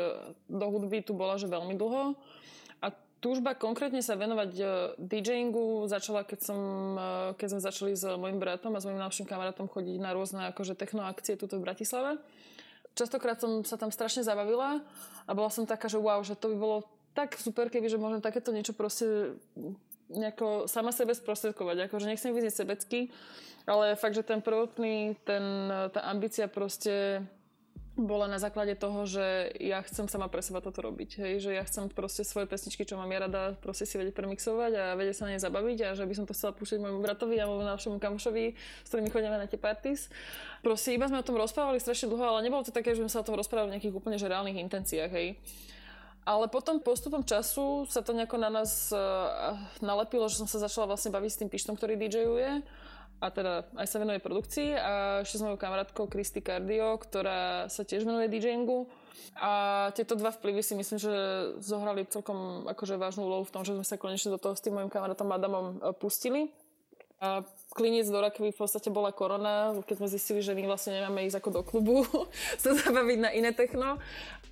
do hudby tu bola, že veľmi dlho. A túžba konkrétne sa venovať e, DJingu začala, keď, som, e, keď sme začali s mojim bratom a s mojim najlepším kamarátom chodiť na rôzne akože technoakcie tuto v Bratislave. Častokrát som sa tam strašne zabavila a bola som taká, že wow, že to by bolo tak super, keby, že môžem takéto niečo proste nejako sama sebe sprostredkovať. Akože nechcem vyznieť sebecky, ale fakt, že ten prvotný, ten, tá ambícia proste bola na základe toho, že ja chcem sama pre seba toto robiť. Hej? Že ja chcem proste svoje pesničky, čo mám ja rada, proste si vedieť premixovať a vedieť sa na ne zabaviť a že by som to chcela púšťať môjmu bratovi a môjmu najlepšiemu kamošovi, s ktorými chodíme na tie parties. Proste iba sme o tom rozprávali strašne dlho, ale nebolo to také, že sme sa o tom rozprávali v nejakých úplne že reálnych intenciách. Hej? Ale potom postupom času sa to nejako na nás uh, nalepilo, že som sa začala vlastne baviť s tým pištom, ktorý DJuje a teda aj sa venuje produkcii a ešte s mojou kamarátkou Kristy Cardio, ktorá sa tiež venuje DJingu. A tieto dva vplyvy si myslím, že zohrali celkom akože vážnu úlohu v tom, že sme sa konečne do toho s tým mojim kamarátom Adamom e, pustili. A kliniec do rakvy v podstate bola korona, keď sme zistili, že my vlastne nemáme ísť ako do klubu sa zabaviť na iné techno.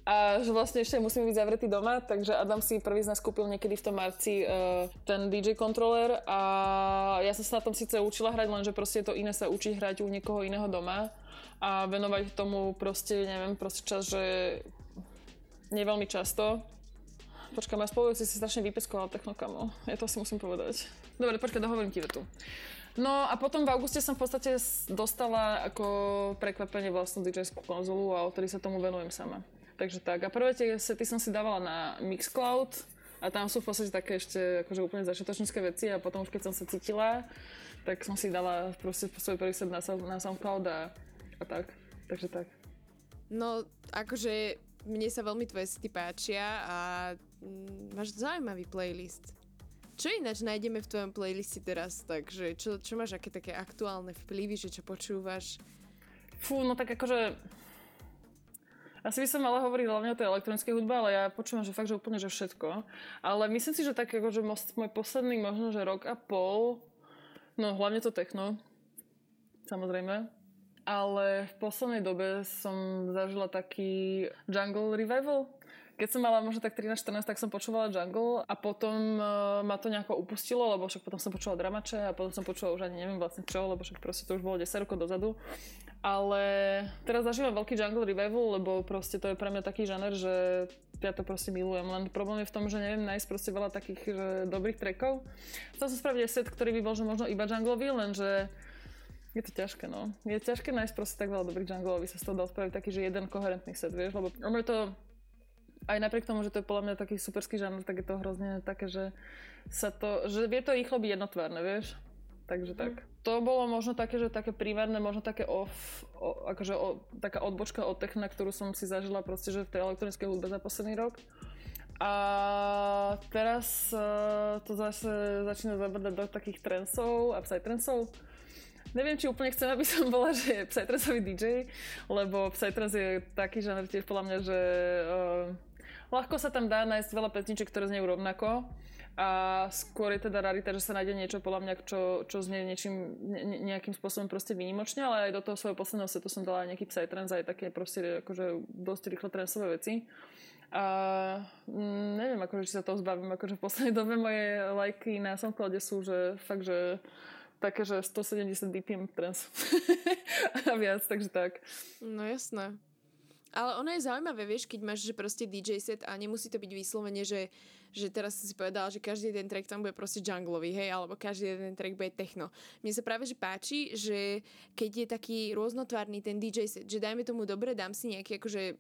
A že vlastne ešte musíme byť zavretí doma, takže Adam si prvý z nás kúpil niekedy v tom marci uh, ten DJ kontroler a ja som sa na tom síce učila hrať, lenže proste je to iné sa učiť hrať u niekoho iného doma a venovať tomu proste, neviem, proste čas, že veľmi často. Počkaj, ma spolujúci si strašne vypeskoval technokamo. Ja to si musím povedať. Dobre, počkaj, dohovorím ti vetu. No a potom v auguste som v podstate dostala ako prekvapenie vlastnú dj konzolu a odtedy sa tomu venujem sama. Takže tak. A prvé tie sety som si dávala na Mixcloud a tam sú v podstate také ešte akože úplne začiatočnícke veci a potom už keď som sa cítila, tak som si dala proste svoj prvý set na, na SoundCloud a, a tak. Takže tak. No, akože mne sa veľmi tvoje sety páčia a mm, máš zaujímavý playlist. Čo ináč nájdeme v tvojom playliste teraz? Takže čo, čo máš aké také aktuálne vplyvy, že čo počúvaš? Fú, no tak akože... Asi by som mala hovoriť hlavne o tej elektronickej hudbe, ale ja počúvam, že fakt, že úplne, že všetko. Ale myslím si, že tak akože môj posledný možno, že rok a pol, no hlavne to techno, samozrejme, ale v poslednej dobe som zažila taký jungle revival, keď som mala možno tak 13-14, tak som počúvala jungle a potom uh, ma to nejako upustilo, lebo však potom som počula dramače a potom som počula už ani neviem vlastne čo, lebo však proste to už bolo 10 rokov dozadu. Ale teraz zažívam veľký jungle revival, lebo proste to je pre mňa taký žaner, že ja to proste milujem. Len problém je v tom, že neviem nájsť proste veľa takých že dobrých trackov. Chcel som spraviť set, ktorý by bol že možno iba junglový, lenže je to ťažké, no. Je ťažké nájsť proste tak veľa dobrých junglov, aby sa z toho dal spraviť taký, že jeden koherentný set, vieš, lebo ono to aj napriek tomu, že to je podľa mňa taký superský žánr, tak je to hrozne také, že sa to, že vie to rýchlo byť jednotvárne, vieš? Takže mm. tak. To bolo možno také, že také primárne, možno také off, o, akože o, taká odbočka od techna, ktorú som si zažila proste, že v tej elektronickej hudbe za posledný rok. A teraz uh, to zase začína zabrdať do takých trensov a psytransov. Neviem, či úplne chcem, aby som bola, že psytransový DJ, lebo psytrans je taký žáner tiež podľa mňa, že uh, ľahko sa tam dá nájsť veľa pesniček, ktoré znejú rovnako a skôr je teda rarita, že sa nájde niečo podľa mňa, čo, čo znie niečím, ne, nejakým spôsobom proste výnimočne, ale aj do toho svojho posledného setu som dala aj nejaký psytrance, aj také proste akože dosť rýchlo transové veci. A mm, neviem, akože, či sa toho zbavím, akože v poslednej dobe moje lajky na SoundCloude sú, že fakt, že také, že 170 BPM trans a viac, takže tak. No jasné. Ale ono je zaujímavé, vieš, keď máš že proste DJ set a nemusí to byť vyslovene, že, že teraz si povedal, že každý jeden track tam bude proste junglový, hej, alebo každý jeden track bude techno. Mne sa práve že páči, že keď je taký rôznotvárny ten DJ set, že dajme tomu dobre, dám si nejaký akože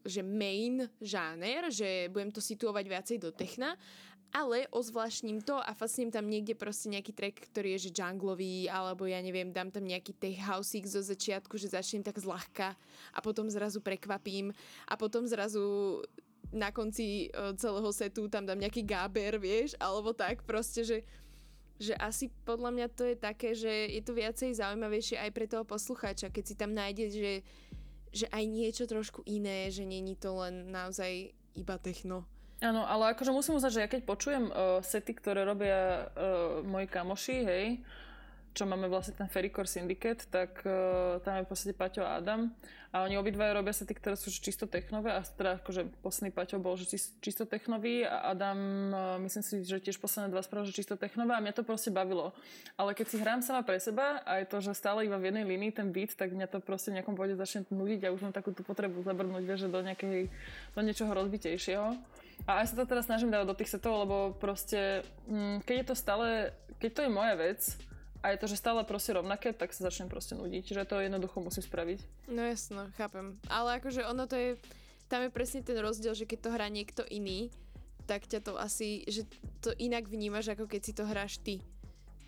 že main žáner, že budem to situovať viacej do techna ale ozvláštním to a fasním tam niekde proste nejaký track, ktorý je že junglový, alebo ja neviem, dám tam nejaký tech houseík zo začiatku, že začnem tak zľahka a potom zrazu prekvapím a potom zrazu na konci e, celého setu tam dám nejaký gáber, vieš, alebo tak proste, že že asi podľa mňa to je také, že je to viacej zaujímavejšie aj pre toho poslucháča, keď si tam nájde, že, že aj niečo trošku iné, že není to len naozaj iba techno. Áno, ale akože musím uznať, že ja keď počujem uh, sety, ktoré robia uh, moji kamoši, hej, čo máme vlastne ten Fericor Syndicate, tak uh, tam je v podstate Paťo a Adam a oni obidvaja robia sety, ktoré sú čisto technové a teda akože posledný Paťo bol že čisto technový a Adam uh, myslím si, že tiež posledné dva spravil, že čisto technové a mňa to proste bavilo. Ale keď si hrám sama pre seba a je to, že stále iba v jednej línii ten beat, tak mňa to proste v nejakom bode začne nudiť a už mám takú tú potrebu zabrnúť, vieš, do, nejakej, do niečoho rozbitejšieho. A aj sa to teraz snažím dávať do tých setov, lebo proste, mm, keď je to stále, keď to je moja vec, a je to, že stále proste rovnaké, tak sa začnem proste nudiť. Že to jednoducho musím spraviť. No jasno, chápem. Ale akože ono to je, tam je presne ten rozdiel, že keď to hrá niekto iný, tak ťa to asi, že to inak vnímaš, ako keď si to hráš ty.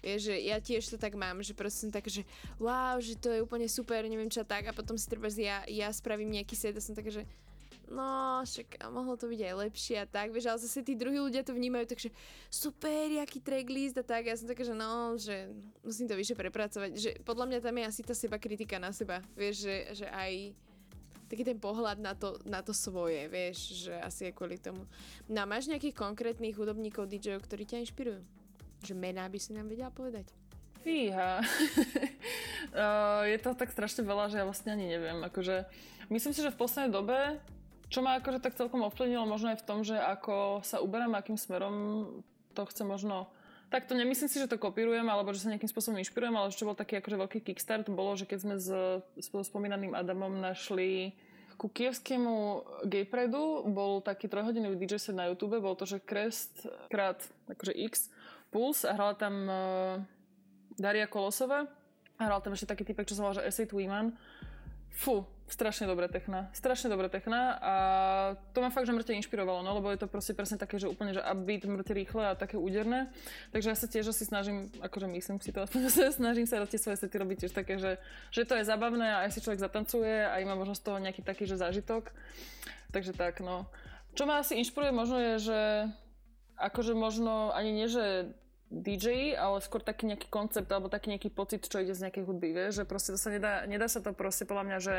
Vieš, že ja tiež to tak mám, že proste som tak, že wow, že to je úplne super, neviem čo tak a potom si treba, ja, ja spravím nejaký set a som tak, že no však mohlo to byť aj lepšie a tak, vieš, ale zase tí druhí ľudia to vnímajú takže super, aký tracklist a tak, ja som taká, že no, že musím to vyššie prepracovať, že podľa mňa tam je asi tá seba kritika na seba, vieš, že, že aj taký ten pohľad na to, na to svoje, vieš, že asi je kvôli tomu. No a máš nejakých konkrétnych hudobníkov, DJov, ktorí ťa inšpirujú? Že mená by si nám vedela povedať? Fíha. uh, je to tak strašne veľa, že ja vlastne ani neviem. Akože, myslím si, že v poslednej dobe Čo ma akože tak celkom ovplyvnilo možno aj v tom, že ako sa uberám, akým smerom to chce možno tak to nemyslím si, že to kopírujem, alebo že sa nejakým spôsobom inšpirujem, ale čo bol taký akože veľký kickstart, bolo, že keď sme s, spomínaným Adamom našli ku kievskému Gay Pridu bol taký trojhodinový DJ set na YouTube, bol to, že Crest krát akože X Puls a hrala tam uh, Daria Kolosova a hral tam ešte taký typek, čo sa volá, že Acid Women. Strašne dobré techna. Strašne dobré techna a to ma fakt, že mŕte inšpirovalo, no lebo je to proste presne také, že úplne, že upbeat, mŕte rýchle a také úderné. Takže ja sa tiež asi snažím, akože myslím si to, snažím sa tie svoje sety robiť tiež také, že, že to je zabavné a aj si človek zatancuje a má možno z toho nejaký taký, že zážitok. Takže tak, no. Čo ma asi inšpiruje možno je, že akože možno ani nie, že DJ, ale skôr taký nejaký koncept alebo taký nejaký pocit, čo ide z nejakej hudby, vie? že proste to sa nedá, nedá sa to proste podľa mňa, že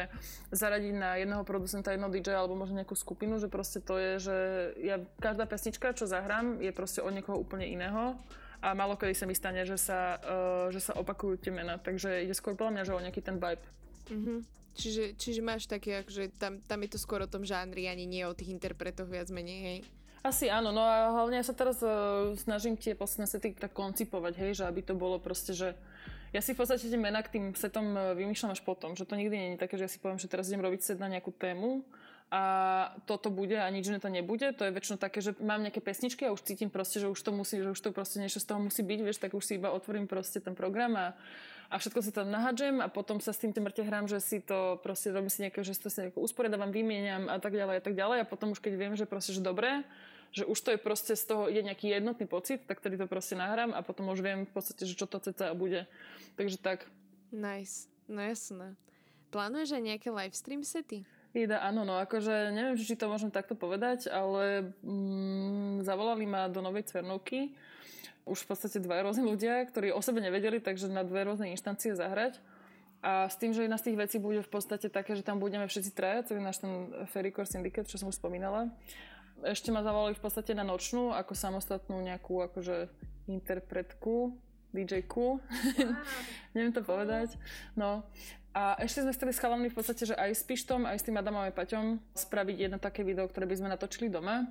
zaradiť na jedného producenta, jedného DJ alebo možno nejakú skupinu, že proste to je, že ja, každá pesnička, čo zahrám, je proste od niekoho úplne iného a malo kedy sa mi stane, že sa, uh, že sa opakujú tie mená, takže ide skôr podľa mňa, že o nejaký ten vibe. Mm-hmm. Čiže, čiže máš také, že tam, tam je to skôr o tom žánri, ani nie o tých interpretoch viac menej, hej? Asi áno, no a hlavne ja sa teraz uh, snažím tie posledné sety tak koncipovať, hej, že aby to bolo proste, že ja si v podstate tie mená k tým setom e, vymýšľam až potom, že to nikdy nie je také, že ja si poviem, že teraz idem robiť set na nejakú tému a toto bude a nič to nebude. To je väčšinou také, že mám nejaké pesničky a už cítim proste, že už to musí, že už to proste niečo z toho musí byť, vieš, tak už si iba otvorím proste ten program a, a všetko si tam nahadžem a potom sa s tým mŕte hrám, že si to proste robím si nejaké, že to si nejako usporiadávam, vymieňam a tak ďalej a tak ďalej a potom už keď viem, že proste, že dobré, že už to je proste z toho, je nejaký jednotný pocit, tak tedy to proste nahrám a potom už viem v podstate, že čo to ceca bude. Takže tak. Nice, no jasné. Plánuješ aj nejaké live stream sety? Ida, áno, no akože neviem, či to môžem takto povedať, ale mm, zavolali ma do Novej Cvernovky už v podstate dva rôzne ľudia, ktorí o sebe nevedeli, takže na dve rôzne inštancie zahrať. A s tým, že jedna z tých vecí bude v podstate také, že tam budeme všetci traja, to je náš ten Ferrycore Syndicate, čo som už spomínala ešte ma zavolali v podstate na nočnú ako samostatnú nejakú akože interpretku, DJ-ku. Neviem to povedať. No. A ešte sme chceli s v podstate, že aj s Pištom, aj s tým Adamom a Paťom spraviť jedno také video, ktoré by sme natočili doma.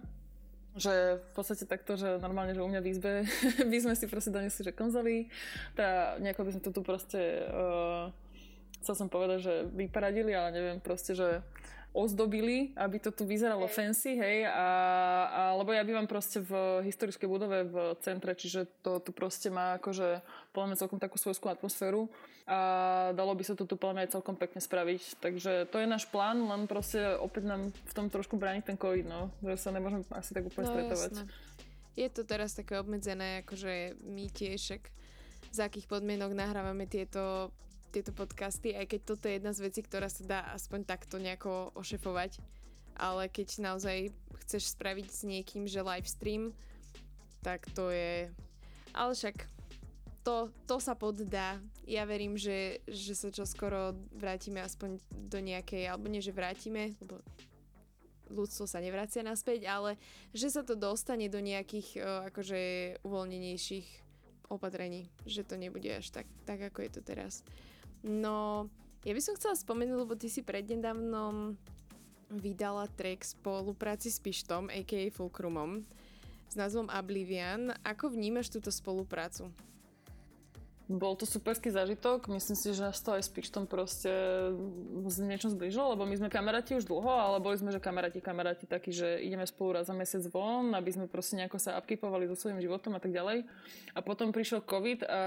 Že v podstate takto, že normálne, že u mňa v izbe by sme si proste donesli, že konzoly. Teda nejako by sme to tu proste, uh, chcel som povedať, že vyparadili, ale neviem proste, že ozdobili, aby to tu vyzeralo hey. fancy, hej, a, a, lebo ja bývam proste v historickej budove v centre, čiže to tu proste má akože podľa mňa celkom takú svojskú atmosféru a dalo by sa to tu podľa mňa aj celkom pekne spraviť, takže to je náš plán, len proste opäť nám v tom trošku bráni ten COVID, no, že sa nemôžeme asi tak úplne no, stretovať. Jasné. Je to teraz také obmedzené, akože my tiež, za akých podmienok nahrávame tieto tieto podcasty, aj keď toto je jedna z vecí, ktorá sa dá aspoň takto nejako ošefovať. Ale keď naozaj chceš spraviť s niekým, že live stream, tak to je... Ale však to, to sa poddá. Ja verím, že, že sa čo skoro vrátime aspoň do nejakej, alebo nie, že vrátime, lebo ľudstvo sa nevracia naspäť, ale že sa to dostane do nejakých akože uvoľnenejších opatrení, že to nebude až tak, tak ako je to teraz. No, ja by som chcela spomenúť, lebo ty si prednedávnom vydala track spolupráci s Pištom, a.k.a. Fulcrumom, s názvom Oblivion. Ako vnímaš túto spoluprácu? Bol to superský zážitok, myslím si, že nás to aj s Pištom proste z niečom zbližilo, lebo my sme kamaráti už dlho, ale boli sme, že kamaráti, kamaráti takí, že ideme spolu raz za mesiac von, aby sme proste nejako sa upkeepovali so svojím životom a tak ďalej. A potom prišiel COVID a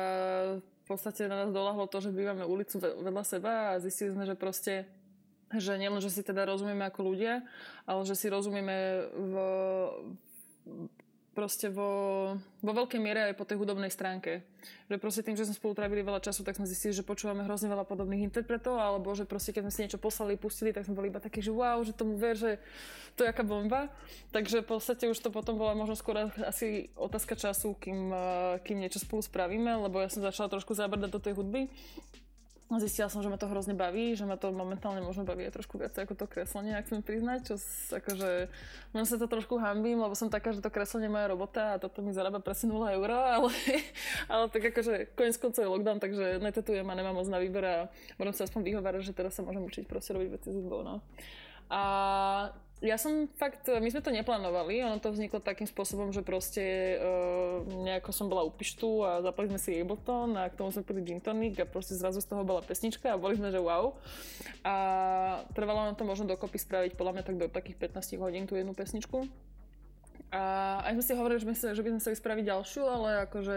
v podstate na nás dolahlo to, že bývame ulicu vedľa seba a zistili sme, že proste že nielen, že si teda rozumieme ako ľudia, ale že si rozumieme v, proste vo, vo veľkej miere aj po tej hudobnej stránke. Že proste tým, že sme spolu trávili veľa času, tak sme zistili, že počúvame hrozne veľa podobných interpretov, alebo že proste keď sme si niečo poslali, pustili, tak sme boli iba takí, že wow, že tomu ver, že to je aká bomba. Takže v podstate už to potom bola možno skôr asi otázka času, kým, kým niečo spolu spravíme, lebo ja som začala trošku zabrdať do tej hudby. Zistila som, že ma to hrozne baví, že ma to momentálne možno baví aj trošku viac ako to kreslenie, ak chcem priznať, čo akože, možno sa to trošku hambím, lebo som taká, že to kreslenie je moja robota a toto mi zarába presne 0 eur, ale, ale tak akože koniec koncov je lockdown, takže netetujem a nemám moc na výber a môžem sa aspoň vyhovárať, že teraz sa môžem učiť proste robiť veci s no. A ja som fakt, my sme to neplánovali, ono to vzniklo takým spôsobom, že proste uh, nejako som bola u Pištu a zapali sme si Ableton a k tomu sme pili gin tonic a proste zrazu z toho bola pesnička a boli sme, že wow. A trvalo nám to možno dokopy spraviť podľa mňa tak do takých 15 hodín tú jednu pesničku. A aj sme si hovorili, že, sa, že by sme chceli spraviť ďalšiu, ale akože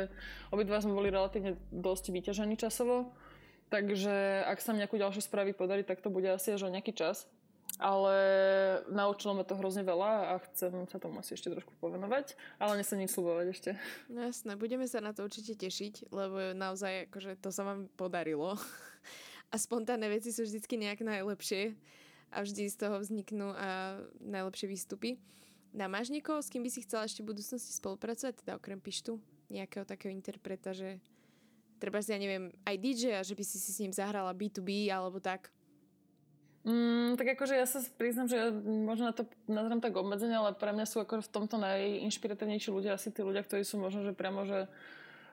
obidva sme boli relatívne dosť vyťažení časovo. Takže ak sa nejakú ďalšiu spraví podarí, tak to bude asi až o nejaký čas ale naučilo ma to hrozne veľa a chcem sa tomu asi ešte trošku povenovať, ale nesem nič slubovať ešte. No jasné, budeme sa na to určite tešiť, lebo naozaj akože to sa vám podarilo a spontánne veci sú vždycky nejak najlepšie a vždy z toho vzniknú a najlepšie výstupy. Na máš niekoho, s kým by si chcela ešte v budúcnosti spolupracovať, teda okrem Pištu? Nejakého takého interpreta, že treba si, ja neviem, aj DJ že by si si s ním zahrala B2B alebo tak? Mm, tak akože ja sa priznám, že možno na to nazrám tak obmedzenie, ale pre mňa sú ako v tomto najinšpiratívnejší ľudia asi tí ľudia, ktorí sú možno, že priamo, že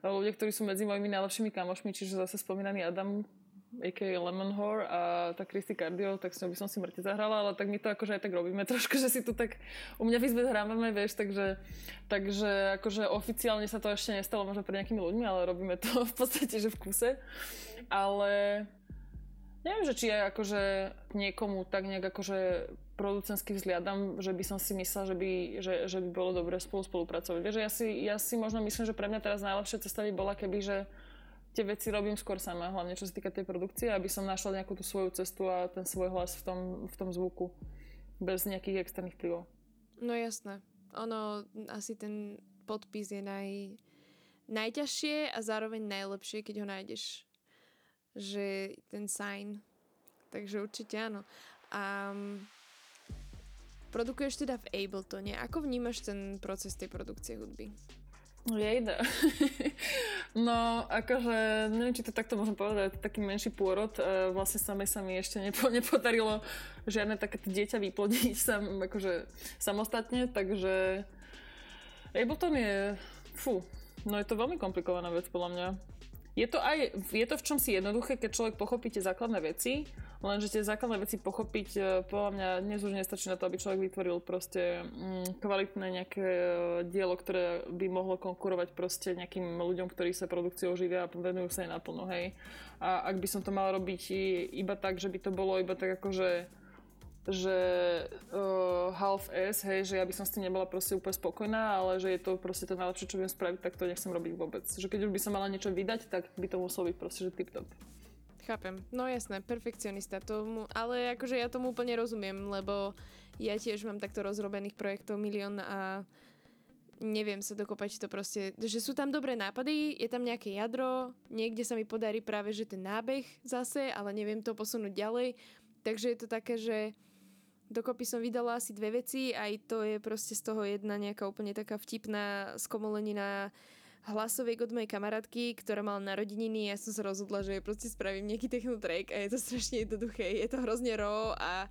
ľudia, ktorí sú medzi mojimi najlepšími kamošmi, čiže zase spomínaný Adam, a.k.a. Lemon Whore a tá Christy Cardio, tak s ňou by som si mŕte zahrala, ale tak my to akože aj tak robíme trošku, že si tu tak u mňa v izbe vieš, takže, takže akože oficiálne sa to ešte nestalo možno pre nejakými ľuďmi, ale robíme to v podstate, že v kuse. Ale Neviem, že či aj akože niekomu tak nejak akože producensky vzliadam, že by som si myslela, že by, že, že by bolo dobre spolu spolupracovať. Vieš, ja si, ja si možno myslím, že pre mňa teraz najlepšia cesta by bola, keby, že tie veci robím skôr sama, hlavne čo sa týka tej produkcie, aby som našla nejakú tú svoju cestu a ten svoj hlas v tom, v tom zvuku, bez nejakých externých vplyvov. No jasné. Ono, asi ten podpis je naj, najťažšie a zároveň najlepšie, keď ho nájdeš že ten sign. Takže určite áno. A produkuješ teda v Abletone. Ako vnímaš ten proces tej produkcie hudby? Jejda. no, akože, neviem, či to takto môžem povedať, taký menší pôrod. E, vlastne samej sa mi ešte nepo, nepodarilo žiadne takéto dieťa vyplodiť sam, akože samostatne, takže Ableton je, fú, no je to veľmi komplikovaná vec podľa mňa. Je to aj, je to v čom si jednoduché, keď človek pochopí tie základné veci, lenže tie základné veci pochopiť, e, podľa mňa dnes už nestačí na to, aby človek vytvoril proste mm, kvalitné nejaké e, dielo, ktoré by mohlo konkurovať proste nejakým ľuďom, ktorí sa produkciou živia a venujú sa aj naplno, hej. A ak by som to mal robiť iba tak, že by to bolo iba tak akože že uh, half S, hej, že ja by som s tým nebola proste úplne spokojná, ale že je to proste to najlepšie, čo viem spraviť, tak to nechcem robiť vôbec. Že keď už by som mala niečo vydať, tak by to muselo byť proste, že tip-top. Chápem. No jasné, perfekcionista tomu, ale akože ja tomu úplne rozumiem, lebo ja tiež mám takto rozrobených projektov milión a neviem sa dokopať to proste, že sú tam dobré nápady, je tam nejaké jadro, niekde sa mi podarí práve, že ten nábeh zase, ale neviem to posunúť ďalej, takže je to také, že Dokopy som vydala asi dve veci, aj to je proste z toho jedna nejaká úplne taká vtipná skomolenina hlasoviek od mojej kamarátky, ktorá mala narodeniny. Ja som sa rozhodla, že proste spravím nejaký technotrack a je to strašne jednoduché. Je to hrozne ro a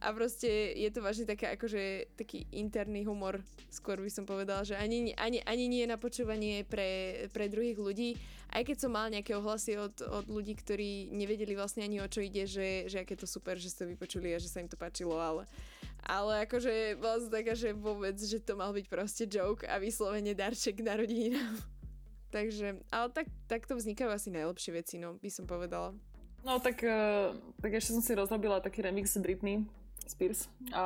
a proste je to vážne také akože taký interný humor, skôr by som povedala, že ani, ani, ani nie na počúvanie pre, pre druhých ľudí, aj keď som mal nejaké ohlasy od, od ľudí, ktorí nevedeli vlastne ani o čo ide, že, že aké to super, že ste vypočuli a že sa im to páčilo, ale, ale akože bola to taká, že vôbec, že to mal byť proste joke a vyslovene darček na rodinám. Takže, ale tak, tak to vznikajú asi najlepšie veci, no, by som povedala. No tak, uh, tak ešte som si rozrobila taký remix Britney, Spears. A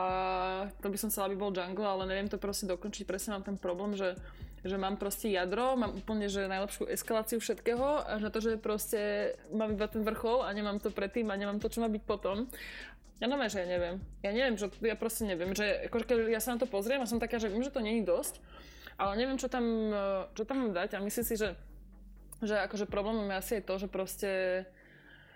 to by som chcela, aby bol Jungle, ale neviem to proste dokončiť. Presne mám ten problém, že, že mám proste jadro, mám úplne že najlepšiu eskaláciu všetkého až na to, že proste mám iba ten vrchol a nemám to predtým a nemám to, čo má byť potom. Ja neviem, že ja neviem. Ja neviem, že ja proste neviem, že akože keď ja sa na to pozriem a som taká, že viem, že to není dosť, ale neviem, čo tam, čo tam dať a myslím si, že, že akože problémom je asi aj to, že proste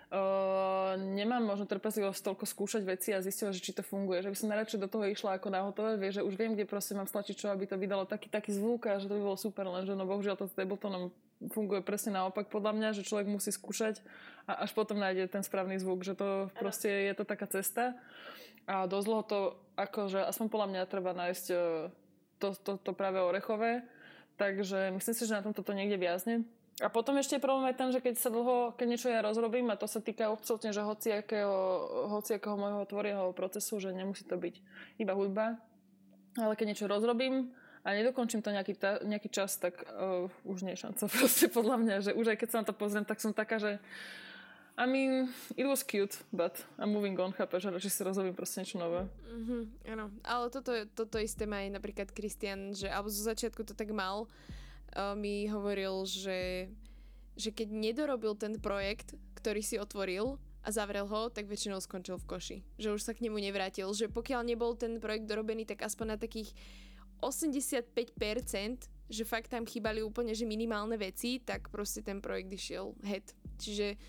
Uh, nemám možno trpezlivosť toľko skúšať veci a zistila, že či to funguje. Že by som najradšej do toho išla ako na hotové, vie, že už viem, kde proste mám stlačiť čo, aby to vydalo taký, taký zvuk a že to by bolo super, lenže no bohužiaľ to s Abletonom funguje presne naopak podľa mňa, že človek musí skúšať a až potom nájde ten správny zvuk, že to proste je to taká cesta. A dosť dlho to akože aspoň podľa mňa treba nájsť e, to, to, to práve orechové, takže myslím si, že na tom toto niekde viazne a potom ešte je problém aj ten, že keď sa dlho, keď niečo ja rozrobím, a to sa týka absolútne, že hociakého, hociakého môjho tvorivého procesu, že nemusí to byť iba hudba, ale keď niečo rozrobím a nedokončím to nejaký, ta, nejaký čas, tak uh, už nie je šanca proste podľa mňa, že už aj keď sa na to pozriem, tak som taká, že I mean, it was cute, but I'm moving on, chápeš, že radšej si rozhovím proste niečo nové. Mm-hmm, áno, ale toto, toto isté má aj napríklad Kristian, že alebo zo začiatku to tak mal, mi hovoril, že, že keď nedorobil ten projekt, ktorý si otvoril a zavrel ho, tak väčšinou skončil v koši. Že už sa k nemu nevrátil. Že pokiaľ nebol ten projekt dorobený, tak aspoň na takých 85%, že fakt tam chýbali úplne že minimálne veci, tak proste ten projekt išiel head. Čiže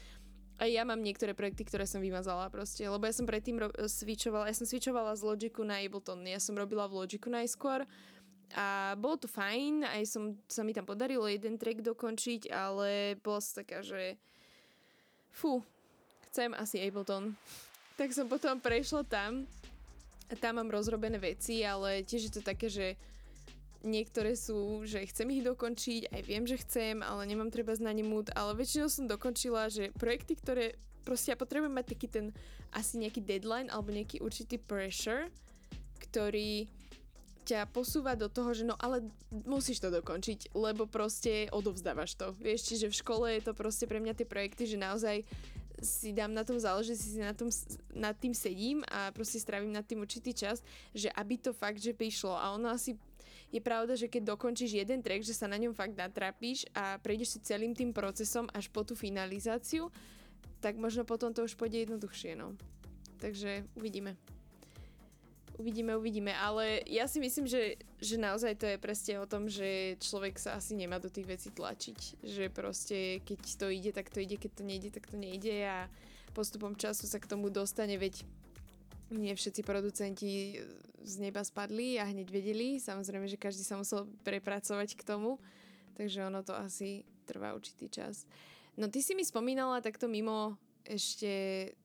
aj ja mám niektoré projekty, ktoré som vymazala proste, lebo ja som predtým ro- switchovala, ja som switchovala z Logicu na Ableton, ja som robila v Logicu najskôr, a bolo to fajn, aj som, sa mi tam podarilo jeden track dokončiť, ale bola som taká, že fú, chcem asi Ableton. Tak som potom prešla tam a tam mám rozrobené veci, ale tiež je to také, že niektoré sú, že chcem ich dokončiť, aj viem, že chcem, ale nemám treba na ne mood, ale väčšinou som dokončila, že projekty, ktoré proste ja potrebujem mať taký ten asi nejaký deadline alebo nejaký určitý pressure, ktorý ťa posúva do toho, že no ale musíš to dokončiť, lebo proste odovzdávaš to. Vieš, čiže v škole je to proste pre mňa tie projekty, že naozaj si dám na tom záleží, si na tom, nad tým sedím a proste strávim nad tým určitý čas, že aby to fakt, že prišlo. A ono asi je pravda, že keď dokončíš jeden track, že sa na ňom fakt natrápíš a prejdeš si celým tým procesom až po tú finalizáciu, tak možno potom to už pôjde jednoduchšie, no. Takže uvidíme uvidíme, uvidíme, ale ja si myslím, že, že naozaj to je presne o tom, že človek sa asi nemá do tých vecí tlačiť, že proste keď to ide, tak to ide, keď to nejde, tak to nejde a postupom času sa k tomu dostane, veď nie všetci producenti z neba spadli a hneď vedeli, samozrejme, že každý sa musel prepracovať k tomu, takže ono to asi trvá určitý čas. No ty si mi spomínala takto mimo ešte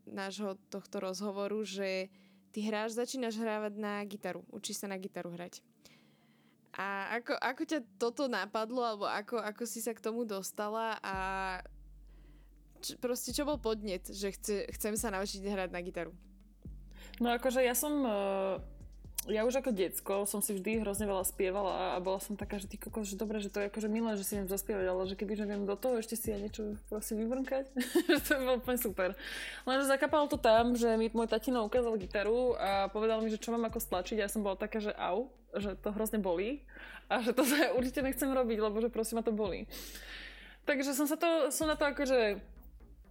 nášho tohto rozhovoru, že ty hráš, začínaš hrávať na gitaru, učíš sa na gitaru hrať. A ako, ako ťa toto napadlo, alebo ako, ako si sa k tomu dostala a č, proste čo bol podnet, že chce, chcem sa naučiť hrať na gitaru? No akože ja som uh ja už ako decko som si vždy hrozne veľa spievala a bola som taká, že ty kokos, že dobre, že to je akože milé, že si viem zaspievať, ale že keby že viem do toho ešte si ja niečo proste vyvrnkať, že to bolo úplne super. Lenže zakapalo to tam, že mi môj tatino ukázal gitaru a povedal mi, že čo mám ako stlačiť a ja som bola taká, že au, že to hrozne bolí a že to sa určite nechcem robiť, lebo že prosím ma to bolí. Takže som sa to, som na to akože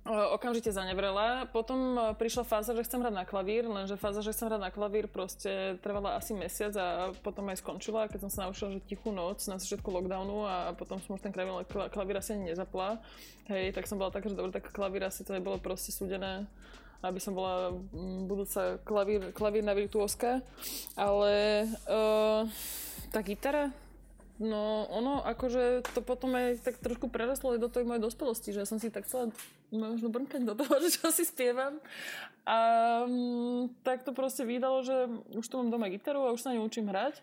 okamžite zanevrela. Potom prišla fáza, že chcem hrať na klavír, lenže fáza, že chcem hrať na klavír proste trvala asi mesiac a potom aj skončila, keď som sa naučila, že tichú noc na začiatku lockdownu a potom som už ten klavír, klavír asi ani nezapla. Hej, tak som bola taká, že dobre, tak klavír asi to nebolo proste súdené aby som bola budúca klavír, klavírna virtuóska. Ale uh, tá gitara, No ono akože to potom aj tak trošku prerastlo aj do tej mojej dospelosti, že som si tak chcela možno brnkať do toho, že čo si spievam. A tak to proste vydalo, že už tu mám doma gitaru a už sa na učím hrať.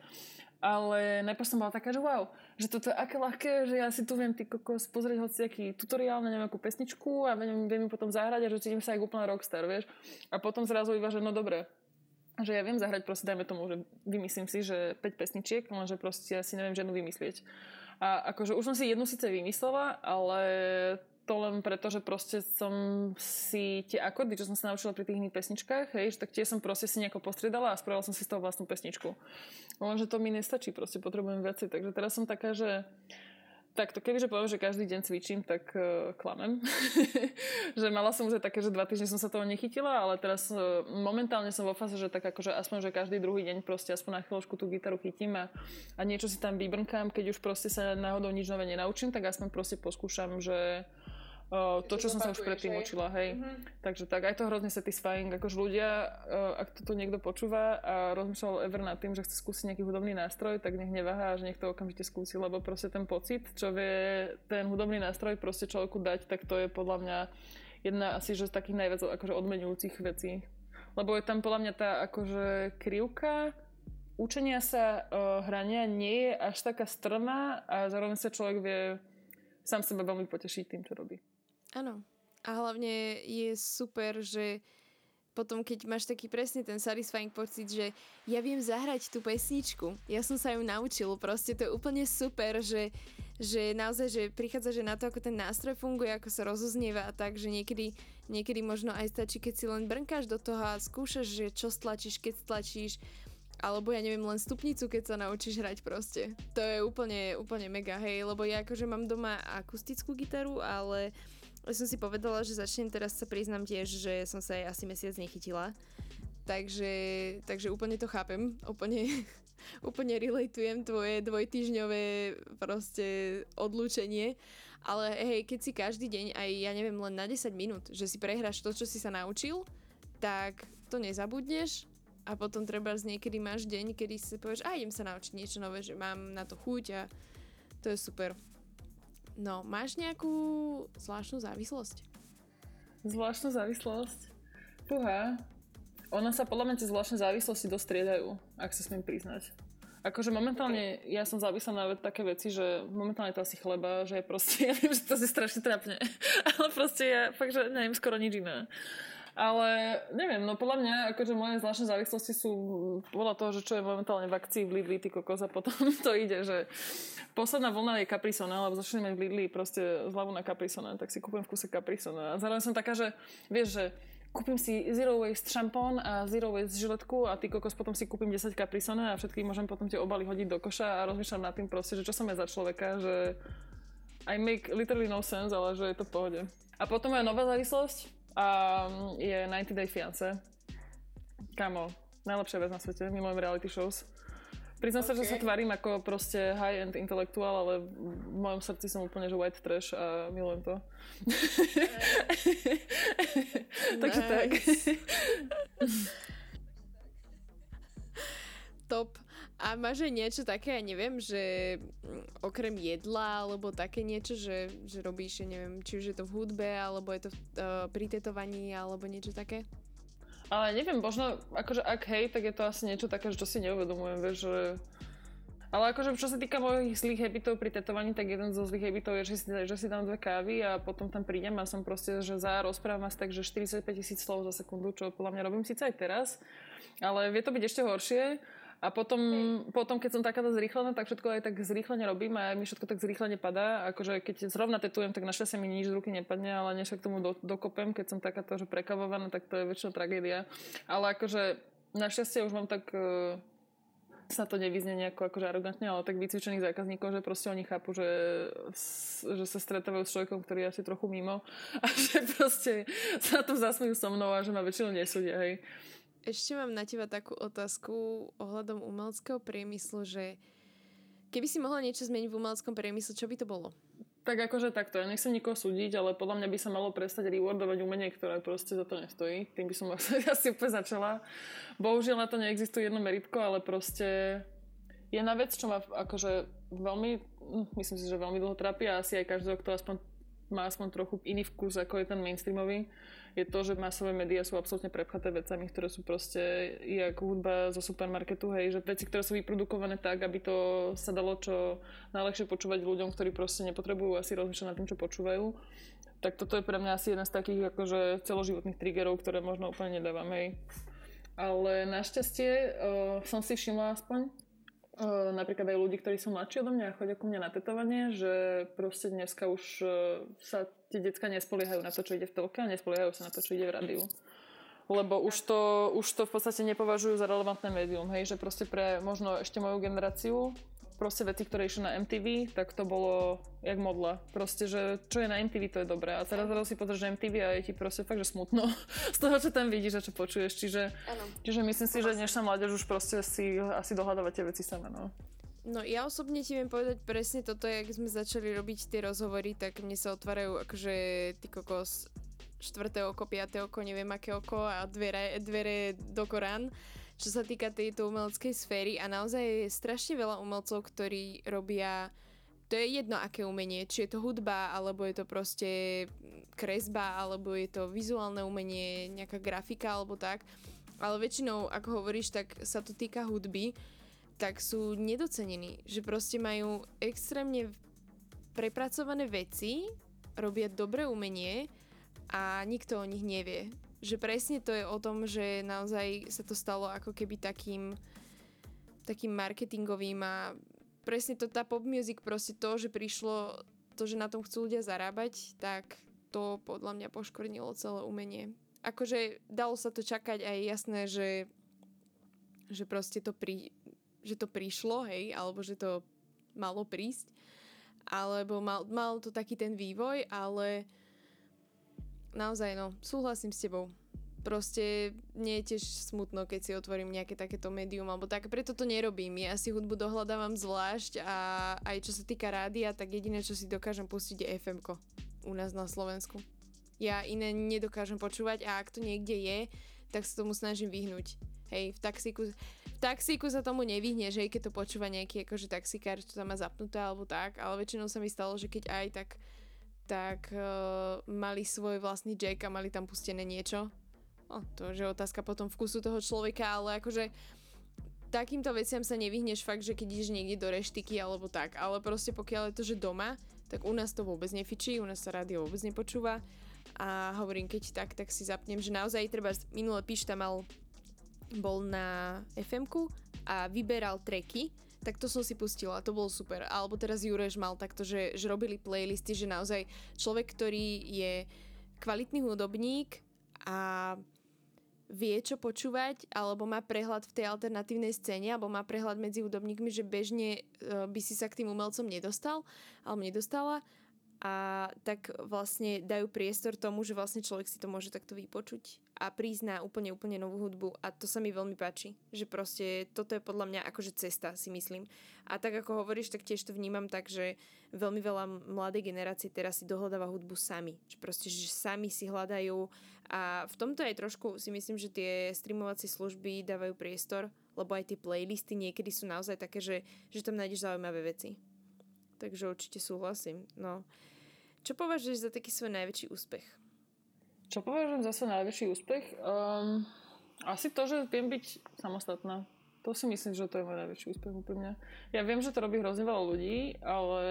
Ale najprv som bola taká, že wow, že toto je aké ľahké, že ja si tu viem ty kokos pozrieť hociaký tutoriál na nejakú pesničku a viem, viem ju potom zahrať a že cítim sa ako úplná rockstar, vieš. A potom zrazu iba, že no dobre, že ja viem zahrať proste, dajme tomu, že vymyslím si, že 5 pesničiek, lenže proste ja si neviem žiadnu vymyslieť. A akože už som si jednu síce vymyslela, ale to len preto, že proste som si tie akordy, čo som sa naučila pri tých iných pesničkách, hej, tak tie som proste si nejako postriedala a spravila som si z toho vlastnú pesničku. Lenže to mi nestačí, proste potrebujem veci. Takže teraz som taká, že Takto, kebyže poviem, že každý deň cvičím, tak uh, klamem. že mala som už také, že dva týždne som sa toho nechytila, ale teraz uh, momentálne som vo fáze, že tak akože aspoň, že každý druhý deň proste aspoň na chvíľočku tú gitaru chytím a, a niečo si tam vybrnkám, keď už proste sa náhodou nič nové nenaučím, tak aspoň proste poskúšam, že uh, to, čo som sa už predtým učila, hej. Mm-hmm. Takže tak, aj to hrozne satisfying, akože ľudia, uh, ak to tu niekto počúva a rozmýšľal ever nad tým, že chce skúsiť nejaký hudobný nástroj, tak nech neváha, že nech to okamžite skúsi, lebo proste ten pocit, čo vie ten hudobný nástroj proste človeku dať, tak to je podľa mňa jedna asi že z takých najviac akože odmenujúcich vecí. Lebo je tam podľa mňa tá akože krivka učenia sa uh, hrania nie je až taká strmá a zároveň sa človek vie sám seba veľmi poteší tým, čo robí. Áno. A hlavne je super, že potom, keď máš taký presne ten satisfying pocit, že ja viem zahrať tú pesničku, ja som sa ju naučil, proste to je úplne super, že, že naozaj, že prichádza, že na to, ako ten nástroj funguje, ako sa rozoznieva a tak, že niekedy, niekedy možno aj stačí, keď si len brnkáš do toho a skúšaš, že čo stlačíš, keď stlačíš, alebo ja neviem, len stupnicu, keď sa naučíš hrať proste. To je úplne, úplne mega, hej, lebo ja akože mám doma akustickú gitaru, ale som si povedala, že začnem teraz sa priznám tiež, že som sa aj asi mesiac nechytila. Takže, takže úplne to chápem, úplne, úplne relatujem tvoje dvojtyžňové proste odlúčenie. Ale hej, keď si každý deň aj, ja neviem, len na 10 minút, že si prehráš to, čo si sa naučil, tak to nezabudneš a potom treba z niekedy máš deň, kedy si povieš, a idem sa naučiť niečo nové, že mám na to chuť a to je super. No, máš nejakú zvláštnu závislosť? Zvláštnu závislosť? Fúha. Ona sa podľa mňa tie zvláštne závislosti dostriedajú, ak sa smiem priznať. Akože momentálne okay. ja som závislá na také veci, že momentálne to asi chleba, že je proste, ja viem, že to si strašne trápne, ale proste ja fakt, že neviem skoro nič iné. Ale neviem, no podľa mňa akože moje zvláštne závislosti sú podľa toho, že čo je momentálne v akcii v Lidli, ty kokos a potom to ide, že posledná vlna je Caprisona, lebo začali v Lidli proste zľavu na Caprisona, tak si kúpim v kuse Caprisona. A zároveň som taká, že vieš, že kúpim si Zero Waste šampón a Zero Waste žiletku a ty kokos potom si kúpim 10 Caprisona a všetky môžem potom tie obaly hodiť do koša a rozmýšľam nad tým proste, že čo som ja za človeka, že I make literally no sense, ale že je to v pohode. A potom moja nová závislosť, a je 90 Day Fiance. Kamo, najlepšia vec na svete, milujem reality shows. Priznám okay. sa, že sa tvarím ako proste high-end intelektuál, ale v mojom srdci som úplne, že white trash a milujem to. Takže tak. Top. A máš aj niečo také, ja neviem, že mm, okrem jedla, alebo také niečo, že, že robíš, neviem, či už je to v hudbe, alebo je to v, uh, pri tetovaní, alebo niečo také? Ale neviem, možno, akože ak hej, tak je to asi niečo také, že čo si neuvedomujem, vieš, že... Ale akože čo sa týka mojich zlých habitov pri tetovaní, tak jeden zo zlých habitov je, že si, že si dám dve kávy a potom tam prídem a som proste, že za rozprávam asi tak, že 45 tisíc slov za sekundu, čo podľa mňa robím síce aj teraz, ale vie to byť ešte horšie. A potom, okay. potom, keď som takáto zrýchlená, tak všetko aj tak zrýchlene robím a mi všetko tak zrýchlene padá. Akože keď zrovna tetujem, tak našťastie mi nič z ruky nepadne, ale než k tomu do, dokopem, keď som takáto, že prekavovaná, tak to je väčšina tragédia. Ale akože našťastie už mám tak uh, sa to nevyznie nejako akože arogantne, ale tak vycvičených zákazníkov, že proste oni chápu, že, že sa stretávajú s človekom, ktorý je asi trochu mimo a že proste sa to zasmejú so mnou a že ma väčšinou nesúdia, hej. Ešte mám na teba takú otázku ohľadom umeleckého priemyslu, že keby si mohla niečo zmeniť v umeleckom priemysle, čo by to bolo? Tak akože takto, ja nechcem nikoho súdiť, ale podľa mňa by sa malo prestať rewardovať umenie, ktoré proste za to nestojí. Tým by som asi úplne začala. Bohužiaľ na to neexistuje jedno meritko, ale proste je na vec, čo ma akože veľmi, hm, myslím si, že veľmi dlho trápi a asi aj každého, kto aspoň má aspoň trochu iný vkus, ako je ten mainstreamový je to, že masové médiá sú absolútne prepchaté vecami, ktoré sú proste jak hudba zo supermarketu, hej, že veci, ktoré sú vyprodukované tak, aby to sa dalo čo najlepšie počúvať ľuďom, ktorí proste nepotrebujú asi rozmýšľať nad tým, čo počúvajú. Tak toto je pre mňa asi jeden z takých akože celoživotných triggerov, ktoré možno úplne nedávam, hej. Ale našťastie uh, som si všimla aspoň, napríklad aj ľudí, ktorí sú mladší odo mňa a chodia ku mňa na tetovanie, že proste dneska už uh, sa tie decka nespoliehajú na to, čo ide v telke a nespoliehajú sa na to, čo ide v rádiu. Lebo už to, už to v podstate nepovažujú za relevantné médium, hej, že proste pre možno ešte moju generáciu proste veci, ktoré išli na MTV, tak to bolo jak modla. Proste, že čo je na MTV, to je dobré. A teraz si pozrieš MTV a je ti proste fakt, že smutno z toho, čo tam vidíš a čo počuješ. Čiže, čiže myslím si, že dnešná mládež už proste si asi dohľadáva tie veci sama. No. No ja osobne ti viem povedať presne toto, jak sme začali robiť tie rozhovory, tak mne sa otvárajú akože ty kokos štvrté oko, piaté oko, neviem aké oko a dvere, dvere do Korán čo sa týka tejto umeleckej sféry a naozaj je strašne veľa umelcov, ktorí robia to je jedno aké umenie, či je to hudba, alebo je to proste kresba, alebo je to vizuálne umenie, nejaká grafika, alebo tak. Ale väčšinou, ako hovoríš, tak sa to týka hudby, tak sú nedocenení. Že proste majú extrémne prepracované veci, robia dobré umenie a nikto o nich nevie. Že presne to je o tom, že naozaj sa to stalo ako keby takým takým marketingovým a presne to, tá pop music, proste to, že prišlo, to, že na tom chcú ľudia zarábať, tak to podľa mňa poškornilo celé umenie. Akože dalo sa to čakať aj jasné, že, že proste to, pri, že to prišlo, hej, alebo že to malo prísť, alebo mal, mal to taký ten vývoj, ale naozaj no, súhlasím s tebou proste nie je tiež smutno, keď si otvorím nejaké takéto médium alebo tak, preto to nerobím. Ja si hudbu dohľadávam zvlášť a aj čo sa týka rádia, tak jediné, čo si dokážem pustiť je fm u nás na Slovensku. Ja iné nedokážem počúvať a ak to niekde je, tak sa tomu snažím vyhnúť. Hej, v taxíku, v taxíku sa tomu nevyhne, že keď to počúva nejaký akože taxikár, čo tam má zapnuté alebo tak, ale väčšinou sa mi stalo, že keď aj tak tak uh, mali svoj vlastný jack a mali tam pustené niečo. No, to je otázka potom vkusu toho človeka, ale akože takýmto veciam sa nevyhneš fakt, že keď ideš niekde do reštiky alebo tak, ale proste pokiaľ je to, že doma, tak u nás to vôbec nefičí, u nás sa rádio vôbec nepočúva. A hovorím, keď tak, tak si zapnem, že naozaj treba, minule Pišta mal bol na fm a vyberal treky, tak to som si pustila, to bolo super. Alebo teraz Jureš mal takto, že, že robili playlisty, že naozaj človek, ktorý je kvalitný hudobník a vie, čo počúvať, alebo má prehľad v tej alternatívnej scéne, alebo má prehľad medzi hudobníkmi, že bežne uh, by si sa k tým umelcom nedostal, alebo nedostala a tak vlastne dajú priestor tomu, že vlastne človek si to môže takto vypočuť a prísť na úplne, úplne novú hudbu a to sa mi veľmi páči, že proste toto je podľa mňa akože cesta, si myslím. A tak ako hovoríš, tak tiež to vnímam tak, že veľmi veľa mladej generácie teraz si dohľadáva hudbu sami, že proste, že sami si hľadajú a v tomto aj trošku si myslím, že tie streamovacie služby dávajú priestor, lebo aj tie playlisty niekedy sú naozaj také, že, že tam nájdeš zaujímavé veci. Takže určite súhlasím. No. Čo považuješ za taký svoj najväčší úspech? Čo považujem za svoj najväčší úspech? Um, asi to, že viem byť samostatná. To si myslím, že to je môj najväčší úspech úplne. Ja viem, že to robí hrozne veľa ľudí, ale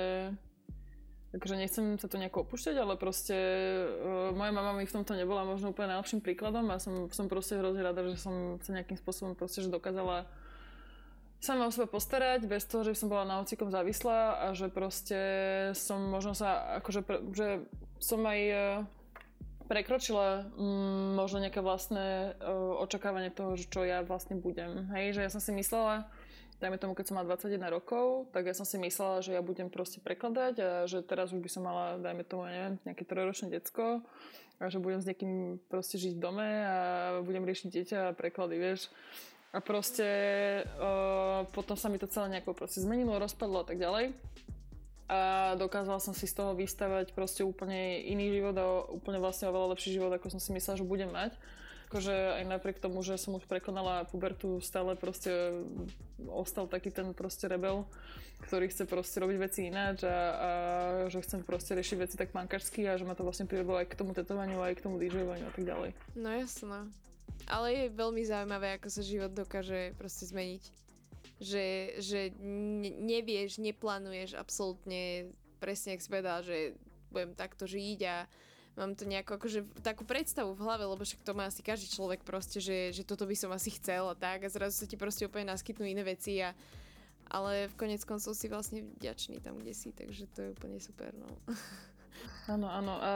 Takže nechcem sa to nejako opúšťať, ale proste uh, moja mama mi v tomto nebola možno úplne najlepším príkladom a som, som proste hrozne rada, že som sa nejakým spôsobom proste že dokázala sama o seba postarať, bez toho, že som bola na ocikom závislá a že proste som možno sa, akože, pre, že som aj uh, prekročila um, možno nejaké vlastné uh, očakávanie toho, že čo ja vlastne budem. Hej, že ja som si myslela, dajme tomu, keď som mala 21 rokov, tak ja som si myslela, že ja budem proste prekladať a že teraz už by som mala, dajme tomu, neviem, nejaké trojročné decko a že budem s niekým proste žiť v dome a budem riešiť dieťa a preklady, vieš. A proste uh, potom sa mi to celé nejako proste zmenilo, rozpadlo a tak ďalej. A dokázala som si z toho vystavať proste úplne iný život a úplne vlastne oveľa lepší život, ako som si myslela, že budem mať. Akože aj napriek tomu, že som už prekonala pubertu, stále proste ostal taký ten proste rebel, ktorý chce proste robiť veci ináč a, a že chcem proste riešiť veci tak mankačsky a že ma to vlastne privedlo aj k tomu tetovaniu, aj k tomu DJovaniu a tak ďalej. No jasno. Ale je veľmi zaujímavé, ako sa život dokáže proste zmeniť. Že, že nevieš, neplánuješ absolútne presne, ak si povedal, že budem takto žiť a mám to nejako akože takú predstavu v hlave, lebo však to má asi každý človek proste, že, že toto by som asi chcel a tak a zrazu sa ti proste úplne naskytnú iné veci a ale v konec koncov si vlastne vďačný tam, kde si, takže to je úplne super, no. Áno, áno. A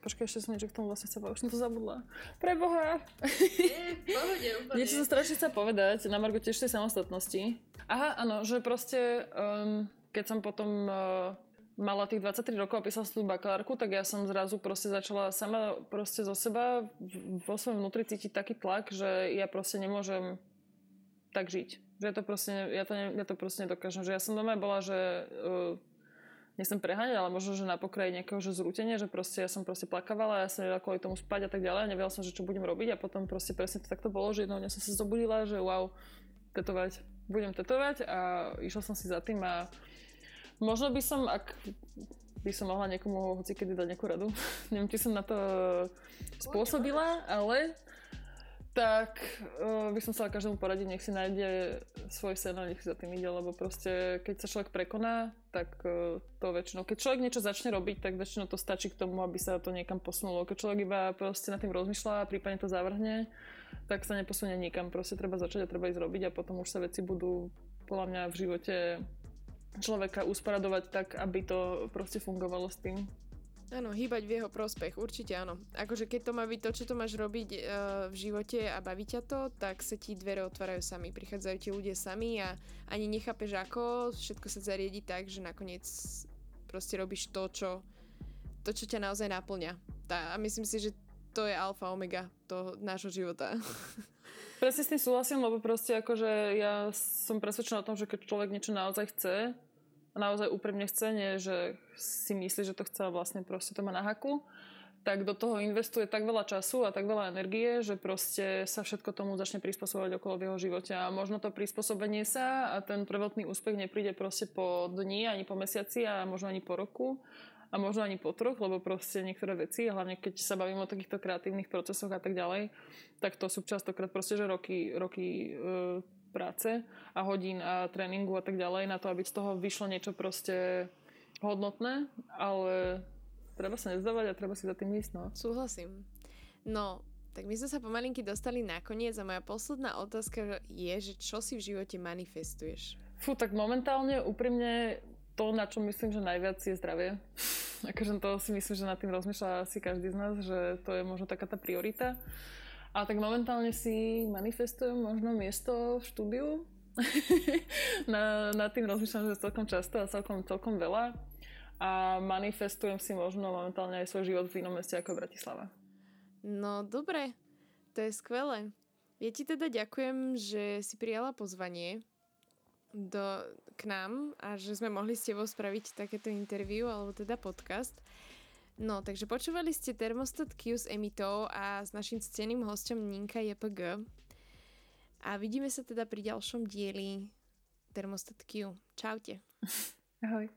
počkaj, ešte som niečo k tomu vlastne chcela, už som to zabudla. Preboha! Niečo som strašne chcela povedať, na Margo tiež tej samostatnosti. Aha, áno, že proste, um, keď som potom uh, mala tých 23 rokov a písala som tú bakalárku, tak ja som zrazu proste začala sama proste zo seba vo svojom vnútri cítiť taký tlak, že ja proste nemôžem tak žiť. Že ja to proste, ja to, ne, ja to proste nedokážem. Že ja som doma bola, že uh, nechcem preháňať, ale možno, že na pokraji nejakého že zrútenia, že proste ja som proste plakavala, ja som nedala kvôli tomu spať a tak ďalej, nevedela som, že čo budem robiť a potom proste presne to takto bolo, že jednou dňa som sa zobudila, že wow, tetovať, budem tetovať a išla som si za tým a možno by som, ak by som mohla niekomu hocikedy dať nejakú radu, neviem, či som na to spôsobila, ale tak uh, by som chcela každému poradiť, nech si nájde svoj sen a nech si za tým ide, lebo proste keď sa človek prekoná, tak uh, to väčšinou, keď človek niečo začne robiť, tak väčšinou to stačí k tomu, aby sa to niekam posunulo. Keď človek iba proste nad tým rozmýšľa a prípadne to zavrhne, tak sa neposunie nikam. Proste treba začať a treba ísť robiť a potom už sa veci budú podľa mňa v živote človeka usporadovať tak, aby to proste fungovalo s tým. Áno, hýbať v jeho prospech, určite áno. Akože keď to má byť to, čo to máš robiť uh, v živote a baví ťa to, tak sa ti dvere otvárajú sami. Prichádzajú ti ľudia sami a ani nechápeš ako, všetko sa zariedi tak, že nakoniec proste robíš to, čo, to, čo ťa naozaj naplňa. Tá, a myslím si, že to je alfa omega toho nášho života. Presne s tým súhlasím, lebo proste akože ja som presvedčená o tom, že keď človek niečo naozaj chce, naozaj úprimne chce, nie, že si myslí, že to chce a vlastne proste to má na haku, tak do toho investuje tak veľa času a tak veľa energie, že proste sa všetko tomu začne prispôsobovať okolo v jeho živote. A možno to prispôsobenie sa a ten prvotný úspech nepríde proste po dni, ani po mesiaci a možno ani po roku a možno ani po troch, lebo proste niektoré veci, hlavne keď sa bavím o takýchto kreatívnych procesoch a tak ďalej, tak to sú častokrát proste, že roky, roky e, práce a hodín a tréningu a tak ďalej na to, aby z toho vyšlo niečo proste hodnotné, ale treba sa nezdávať a treba si za tým ísť, no. Súhlasím. No, tak my sme sa pomalinky dostali na koniec a moja posledná otázka je, že čo si v živote manifestuješ? Fú, tak momentálne úprimne to, na čo myslím, že najviac je zdravie. akože to si myslím, že nad tým rozmýšľa asi každý z nás, že to je možno taká tá priorita. A tak momentálne si manifestujem možno miesto v štúdiu. na, nad tým rozmýšľam, že celkom často a celkom, celkom veľa. A manifestujem si možno momentálne aj svoj život v inom meste ako Bratislava. No dobre, to je skvelé. Ja ti teda ďakujem, že si prijala pozvanie do, k nám a že sme mohli s tebou spraviť takéto interview alebo teda podcast. No, takže počúvali ste Thermostat Q s Emitou a s našim cteným hostom Ninka JPG. A vidíme sa teda pri ďalšom dieli Thermostat Q. Čaute. Ahoj.